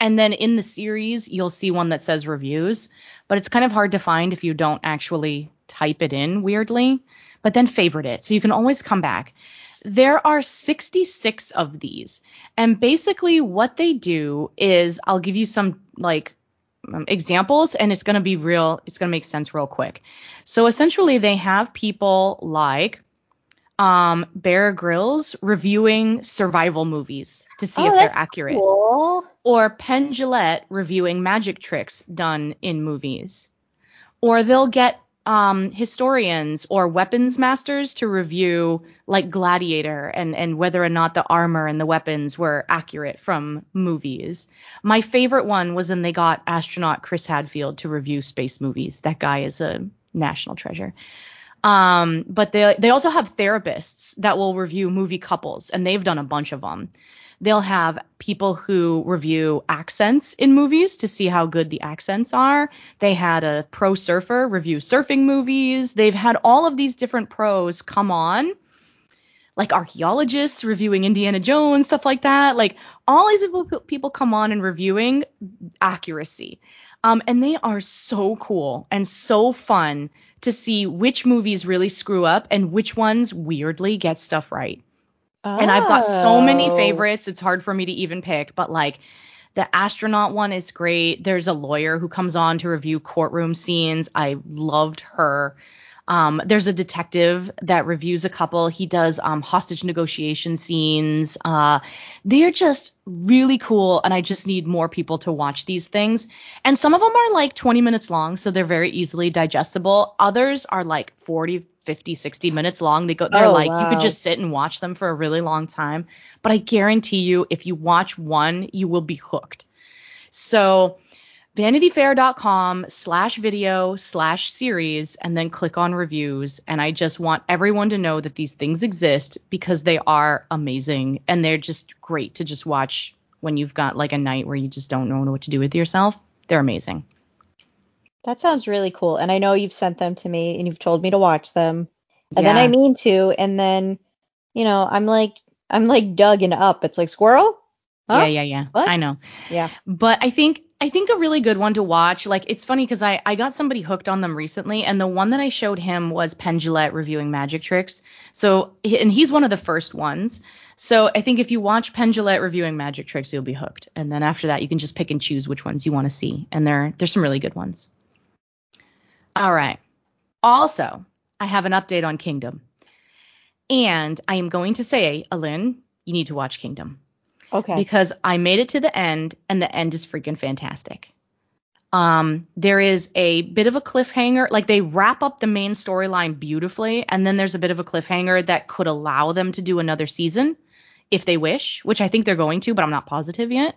and then in the series you'll see one that says reviews, but it's kind of hard to find if you don't actually type it in weirdly. But then favorite it, so you can always come back. There are 66 of these. And basically, what they do is I'll give you some like um, examples, and it's going to be real, it's going to make sense real quick. So essentially, they have people like um, Bear Grylls reviewing survival movies to see Oh, if they're accurate, Cool. or Penn Jillette reviewing magic tricks done in movies, or they'll get um, historians or weapons masters to review like Gladiator and and whether or not the armor and the weapons were accurate from movies. My favorite one was when they got astronaut Chris Hadfield to review space movies. That guy is a national treasure. Um, but they they also have therapists that will review movie couples, and they've done a bunch of them. They'll have people who review accents in movies to see how good the accents are. They had a pro surfer review surfing movies. They've had all of these different pros come on, like archaeologists reviewing Indiana Jones, stuff like that. Like all these people, people come on and reviewing accuracy. Um, and they are so cool and so fun to see which movies really screw up and which ones weirdly get stuff right. And I've got so many Oh. favorites, it's hard for me to even pick, but like the astronaut one is great. There's a lawyer who comes on to review courtroom scenes. I loved her. Um, there's a detective that reviews a couple. He does um, hostage negotiation scenes. Uh, they're just really cool, and I just need more people to watch these things. And some of them are like 20 minutes long, so they're very easily digestible. Others are like 40, 50, 60 minutes long. They go, they're Oh, like you could just sit and watch them for a really long time. But I guarantee you, if you watch one, you will be hooked. So vanityfair.com slash video slash series and then click on reviews and i just want everyone to know that these things exist because they are amazing and they're just great to just watch when you've got like a night where you just don't know what to do with yourself they're amazing That sounds really cool. And I know you've sent them to me and you've told me to watch them. And then I mean to, and then, you know, I'm like I'm like dug and up. It's like squirrel? Huh? yeah yeah yeah What? i know Yeah. but I think I think a really good one to watch. Like it's funny because I I got somebody hooked on them recently, and the one that I showed him was Penn Jillette reviewing magic tricks. So and he's one of the first ones. So I think if you watch Penn Jillette reviewing magic tricks, you'll be hooked. And then after that, you can just pick and choose which ones you want to see, and there there's some really good ones. All right. Also, I have an update on Kingdom, and I am going to say, Alin, you need to watch Kingdom Okay. because I made it to the end and the end is freaking fantastic. Um, there is a bit of a cliffhanger, like they wrap up the main storyline beautifully, and then there's a bit of a cliffhanger that could allow them to do another season if they wish, which I think they're going to, but I'm not positive yet.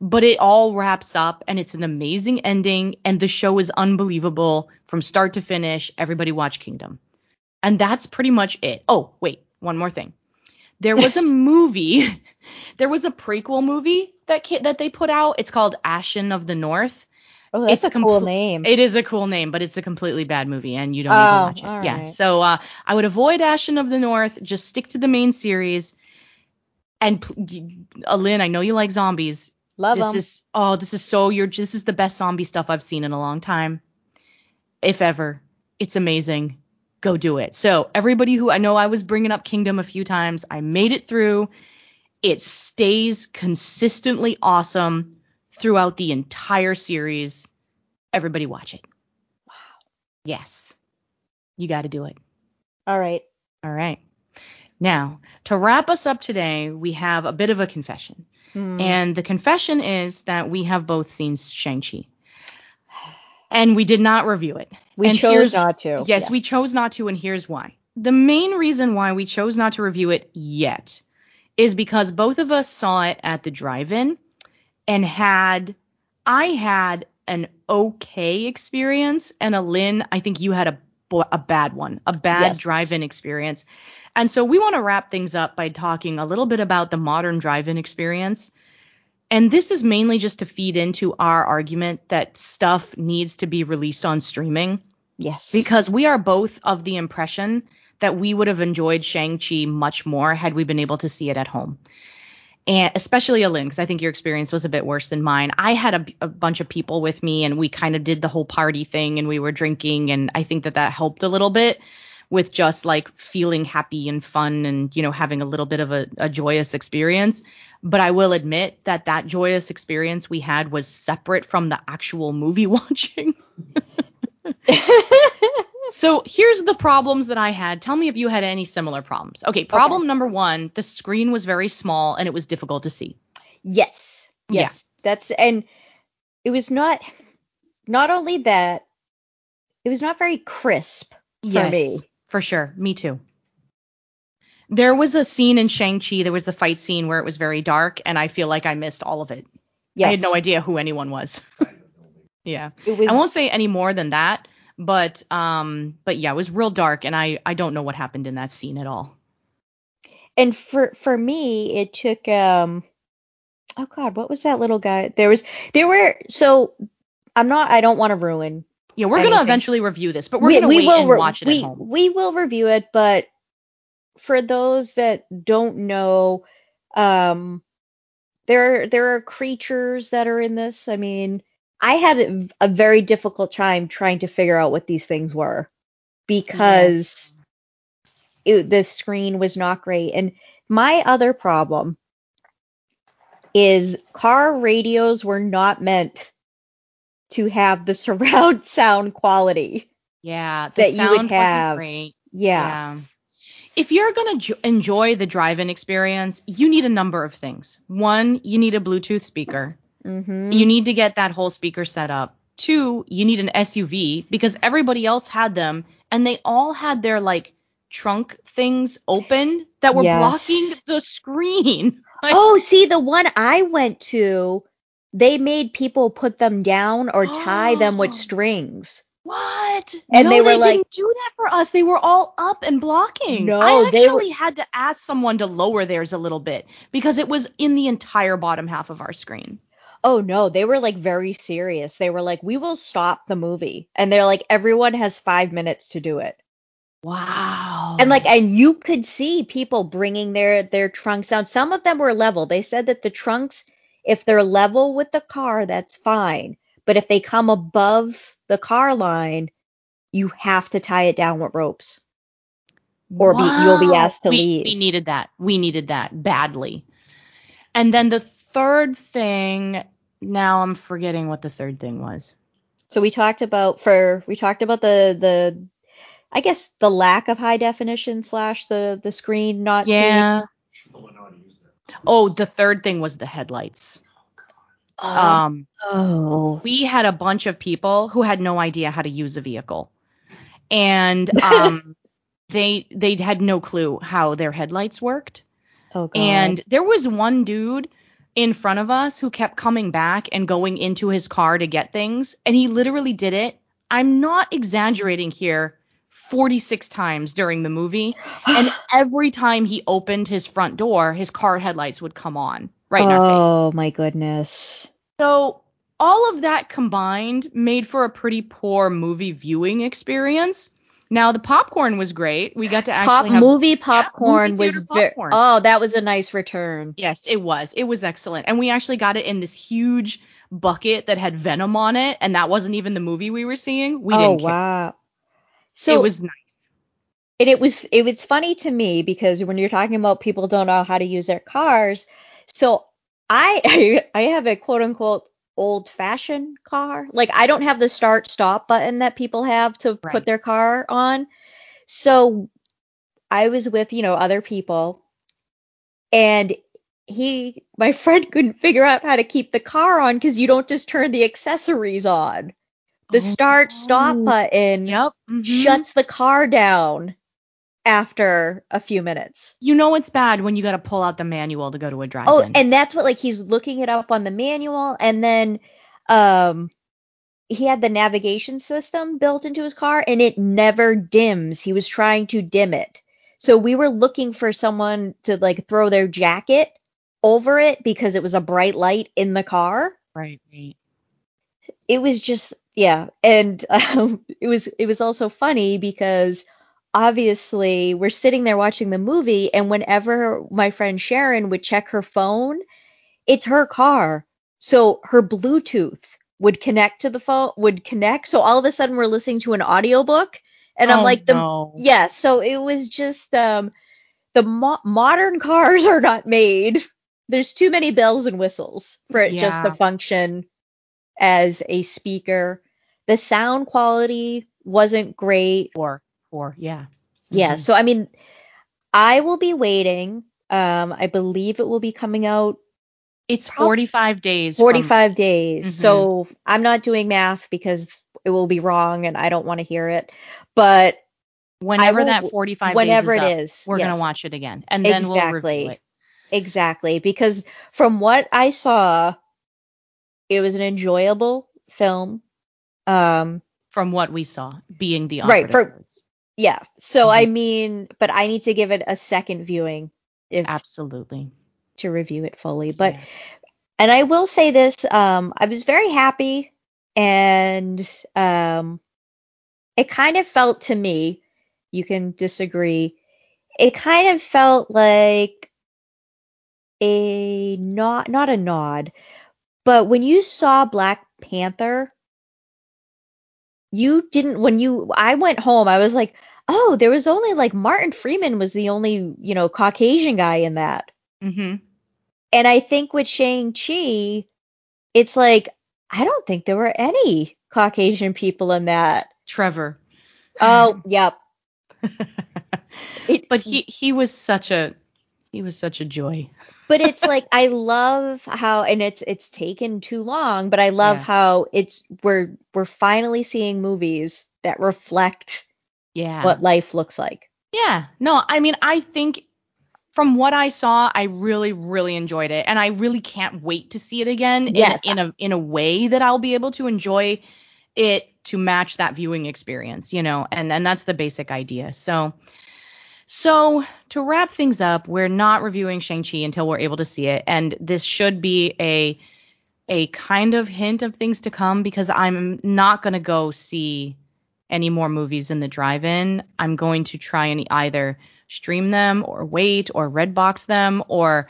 But it all wraps up and it's an amazing ending, and the show is unbelievable from start to finish. Everybody watch Kingdom. And that's pretty much it. Oh, wait, one more thing. There was a movie, there was a prequel movie that that they put out. It's called Ashin of the North. oh, that's it's a cool name. It is a cool name, but it's a completely bad movie, and you don't need to Oh, watch it. Yeah. right. So uh, I would avoid Ashin of the North. Just stick to the main series. And pl- Alin, I know you like zombies. Love this them. is oh, this is so your this is the best zombie stuff I've seen in a long time, if ever. It's amazing. Go do it. So everybody who I know I was bringing up Kingdom a few times, I made it through. It stays consistently awesome throughout the entire series. Everybody watch it. Wow. Yes. You got to do it. All right. All right. Now, to wrap us up today, we have a bit of a confession. Hmm. And the confession is that we have both seen Shang-Chi. And we did not review it. we and chose not to. Yes, we chose not to, and here's why. The main reason why we chose not to review it yet is because both of us saw it at the drive-in and had I had an okay experience, and a Lynn, I think you had a a bad one, a bad Yes. drive-in experience. And so we want to wrap things up by talking a little bit about the modern drive-in experience. And this is mainly just to feed into our argument that stuff needs to be released on streaming Yes. because we are both of the impression that we would have enjoyed Shang-Chi much more had we been able to see it at home. And especially Alin, because I think your experience was a bit worse than mine. I had a, a bunch of people with me and we kind of did the whole party thing and we were drinking and I think that that helped a little bit with just like feeling happy and fun and you know having a little bit of a, a joyous experience but i will admit that that joyous experience we had was separate from the actual movie watching so here's the problems that I had. Tell me if you had any similar problems. Okay, problem number one the screen was very small and it was difficult to see. yes. Yeah. Yes. That's and it was not not only that it was not very crisp for me. For sure. Me too. There was a scene in Shang-Chi, there was a fight scene where it was very dark, and I feel like I missed all of it. Yes. I had no idea who anyone was. yeah. It was I won't say any more than that, but um but yeah, it was real dark and I I don't know what happened in that scene at all. and for for me it took um oh god, what was that little guy? There was there were so I'm not I don't want to ruin. Yeah, we're gonna eventually review this, but we're gonna wait and re- watch it we, at home. We will review it, but for those that don't know, um there there are creatures that are in this. I mean, I had a, very difficult time trying to figure out what these things were because it, the screen was not great. And my other problem is car radios were not meant to have the surround sound quality. Yeah, the that you sound would have. great. Yeah. Yeah. If you're going to jo- enjoy the drive-in experience, you need a number of things. One, you need a Bluetooth speaker. Mm-hmm. You need to get that whole speaker set up. Two, you need an SUV because everybody else had them and they all had their like trunk things open that were Yes. blocking the screen. Like, oh, see, the one I went to, they made people put them down or tie them with strings. what? And no, they were like- didn't do that for us. They were all up and blocking. No, I they were- actually had to ask someone to lower theirs a little bit because it was in the entire bottom half of our screen. Oh no, they were like very serious. They were like, we will stop the movie. And they're like, everyone has five minutes to do it. Wow. And like, and you could see people bringing their their trunks down. Some of them were level. They said that the trunks, if they're level with the car, that's fine. But if they come above the car line, you have to tie it down with ropes. or be- you'll be asked to we, leave. We needed that. We needed that badly. And then the third thing, now I'm forgetting what the third thing was. So we talked about for we talked about the the I guess the lack of high definition slash the the screen not being- Yeah. Oh, the third thing was the headlights. Um, oh we had a bunch of people who had no idea how to use a vehicle, and um, they they had no clue how their headlights worked. oh god And there was one dude in front of us who kept coming back and going into his car to get things, and he literally did it. I'm not exaggerating here. 46 times during the movie, and every time he opened his front door, his car headlights would come on right in our face. oh my goodness So all of that combined made for a pretty poor movie viewing experience. Now the popcorn was great. We got to Pop actually have movie popcorn movie was theater very oh that was a nice return Yes, it was. It was excellent. And we actually got it in this huge bucket that had Venom on it, and that wasn't even the movie we were seeing. We oh didn't care. wow so it was nice. and it was it was funny to me because when you're talking about people don't know how to use their cars so i i have a quote unquote old fashioned car like i don't have the start stop button that people have to Right. put their car on so i was with you know other people and he my friend couldn't figure out how to keep the car on because you don't just turn the accessories on the start stop Oh. button Yep. mhm. shuts the car down after a few minutes. You know it's bad when you got to pull out the manual to go to a drive-in. Oh, and that's what like he's looking it up on the manual and then um he had the navigation system built into his car and it never dims. He was trying to dim it. So we were looking for someone to like throw their jacket over it because it was a bright light in the car. right, right. it was just yeah and um, it was it was also funny because obviously we're sitting there watching the movie and whenever my friend Sharon would check her phone it's her car so her bluetooth would connect to the phone would connect so all of a sudden we're listening to an audiobook and I'm Oh, like the no. yeah so it was just um the mo- modern cars are not made there's too many bells and whistles for it just to function as a speaker. The sound quality wasn't great. Four, four, yeah. Yeah, Mhm. so I mean, I will be waiting. Um, I believe it will be coming out It's 45 days. from- 45 days. Mhm. So I'm not doing math because it will be wrong and I don't want to hear it. But whenever will- that 45 whenever days is it up, is, we're yes. gonna watch it again, and then we'll Exactly. review it. exactly because from what I saw, it was an enjoyable film. Um, From what we saw, being the Right, for- yeah. So I Mhm. mean, but I need to give it a second viewing if absolutely. to review it fully. But Yeah. And I will say this, um, I was very happy and um, it kind of felt to me, you can disagree, it kind of felt like a not not a nod, but when you saw Black Panther, you didn't when you I went home, I was like, "Oh, there was only like Martin Freeman was the only, you know, Caucasian guy in that." Mm-hmm. And I think with Shang-Chi, it's like I don't think there were any Caucasian people in that. Trevor. Oh, yep. It- but he he was such a he was such a joy. But it's like I love how and it's it's taken too long, but I love Yeah. how it's we're we're finally seeing movies that reflect Yeah. what life looks like. Yeah. No, I mean, I think from what I saw, I really, really enjoyed it, and I really can't wait to see it again in- Yes. in, a in a way that I'll be able to enjoy it to match that viewing experience, you know, and and that's the basic idea. So. So to wrap things up, we're not reviewing Shang-Chi until we're able to see it, and this should be a a kind of hint of things to come because I'm not gonna go see any more movies in the drive-in. I'm going to try and either stream them or wait or redbox them or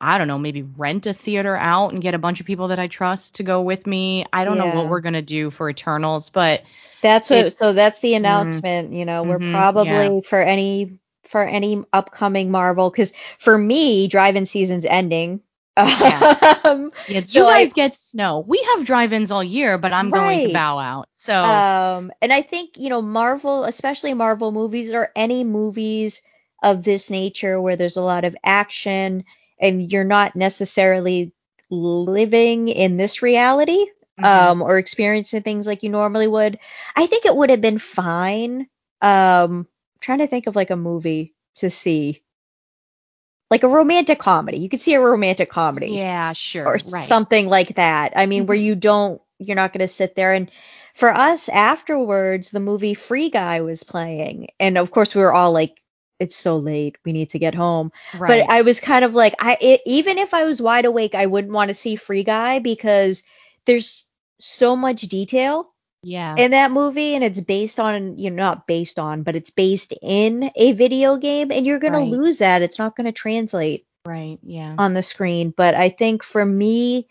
I don't know, maybe rent a theater out and get a bunch of people that I trust to go with me. I don't know what we're gonna do for Eternals, but That's what so that's the announcement, you know, we're Mhm, probably for any for any upcoming Marvel cuz for me drive-in season's ending. Yeah. Um, yeah, you So I- guys get snow. We have drive-ins all year, but I'm going to bow out. So Um, and I think, you know, Marvel, especially Marvel movies or any movies of this nature where there's a lot of action and you're not necessarily living in this reality mhm. um, or experiencing things like you normally would. I think it would have been fine. Um, trying to think of like a movie to see. Like a romantic comedy. You could see a romantic comedy yeah, sure, or right. something like that. I mean, where Mhm. you don't, you're not going to sit there. And for us afterwards, the movie Free Guy was playing, and of course we were all like, "It's so late, we need to get home." right. But I was kind of like, I it, even if I was wide awake, I wouldn't want to see Free Guy because there's so much detail yeah. in that movie and it's based on you know not based on but it's based in a video game and you're going Right. to lose that it's not going to translate right. Yeah. on the screen. But I think for me,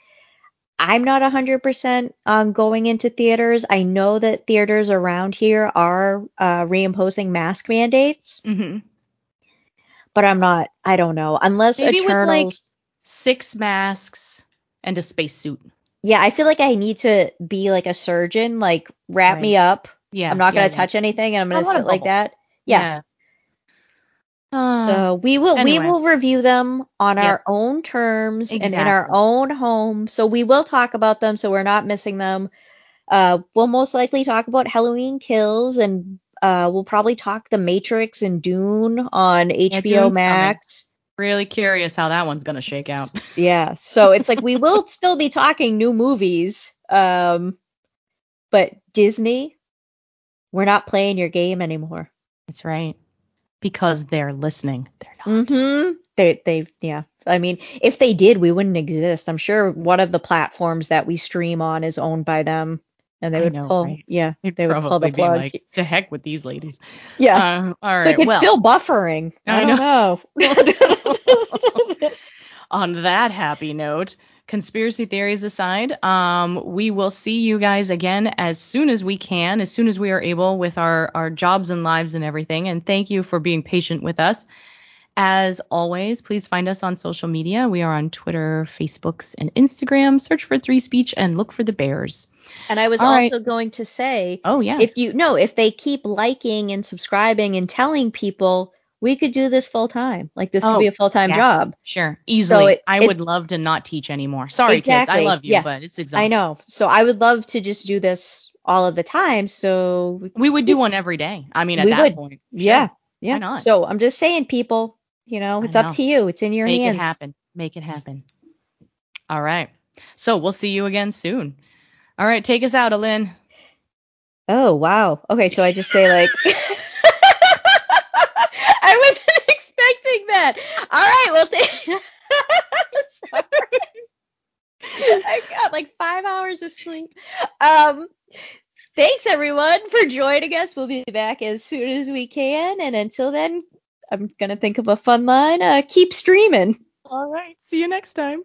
I'm not 100% um, going into theaters. I know that theaters around here are uh, reimposing mask mandates, mm-hmm. but I'm not. I don't know unless Maybe with, like, Eternals. Six masks and a spacesuit. Yeah, I feel like I need to be like a surgeon, like wrap me up. Yeah. I'm not yeah, going to yeah. touch anything, and I'm going to want a sit like that. Yeah. Uh, So we will anyway. we will review them on Yep. our own terms and in our own home. So we will talk about them so we're not missing them. Uh, we'll most likely talk about Halloween Kills and uh, we'll probably talk The Matrix and Dune on HBO Max. coming. Really curious how that one's gonna shake out. Yeah. So it's like we will still be talking new movies. Um, but Disney, we're not playing your game anymore. That's right. Because they're listening. They're not. Mm-hmm. They they yeah. I mean, if they did, we wouldn't exist. I'm sure one of the platforms that we stream on is owned by them, and they would know, pull right? yeah, They'd they would pull the plug. like, to heck with these ladies. yeah, Uh, all it's right. like it's well, still buffering. I, I don't know. on that happy note, conspiracy theories aside, um, we will see you guys again as soon as we can, as soon as we are able with our, our jobs and lives and everything. And thank you for being patient with us. As always, please find us on social media. We are on Twitter, Facebooks, and Instagram. Search for Three Speech and look for the Bears. And I was All also right. going to say, Oh yeah. if you no, if they keep liking and subscribing and telling people, we could do this full time. Like this could Oh, be a full time yeah. job. Sure, easily. it- I would love to not teach anymore. Sorry, kids. I love you, yeah. but it's exhausting. I know. So I would love to just do this all of the time. So We would do one every day. I mean, at that would. point. Yeah. sure. Yeah. Why not? So I'm just saying, people, you know, it's up to you. It's in your Make hands. Make it happen. Make it happen. All right. So we'll see you again soon. All right. Take us out, Alin. Oh wow. Okay, so I just say like I wasn't expecting that. All right, well th- Sorry. I got like five hours of sleep. Um, thanks everyone for joining us. We'll be back as soon as we can, and until then, I'm gonna think of a fun line. Uh, keep streaming. All right. See you next time.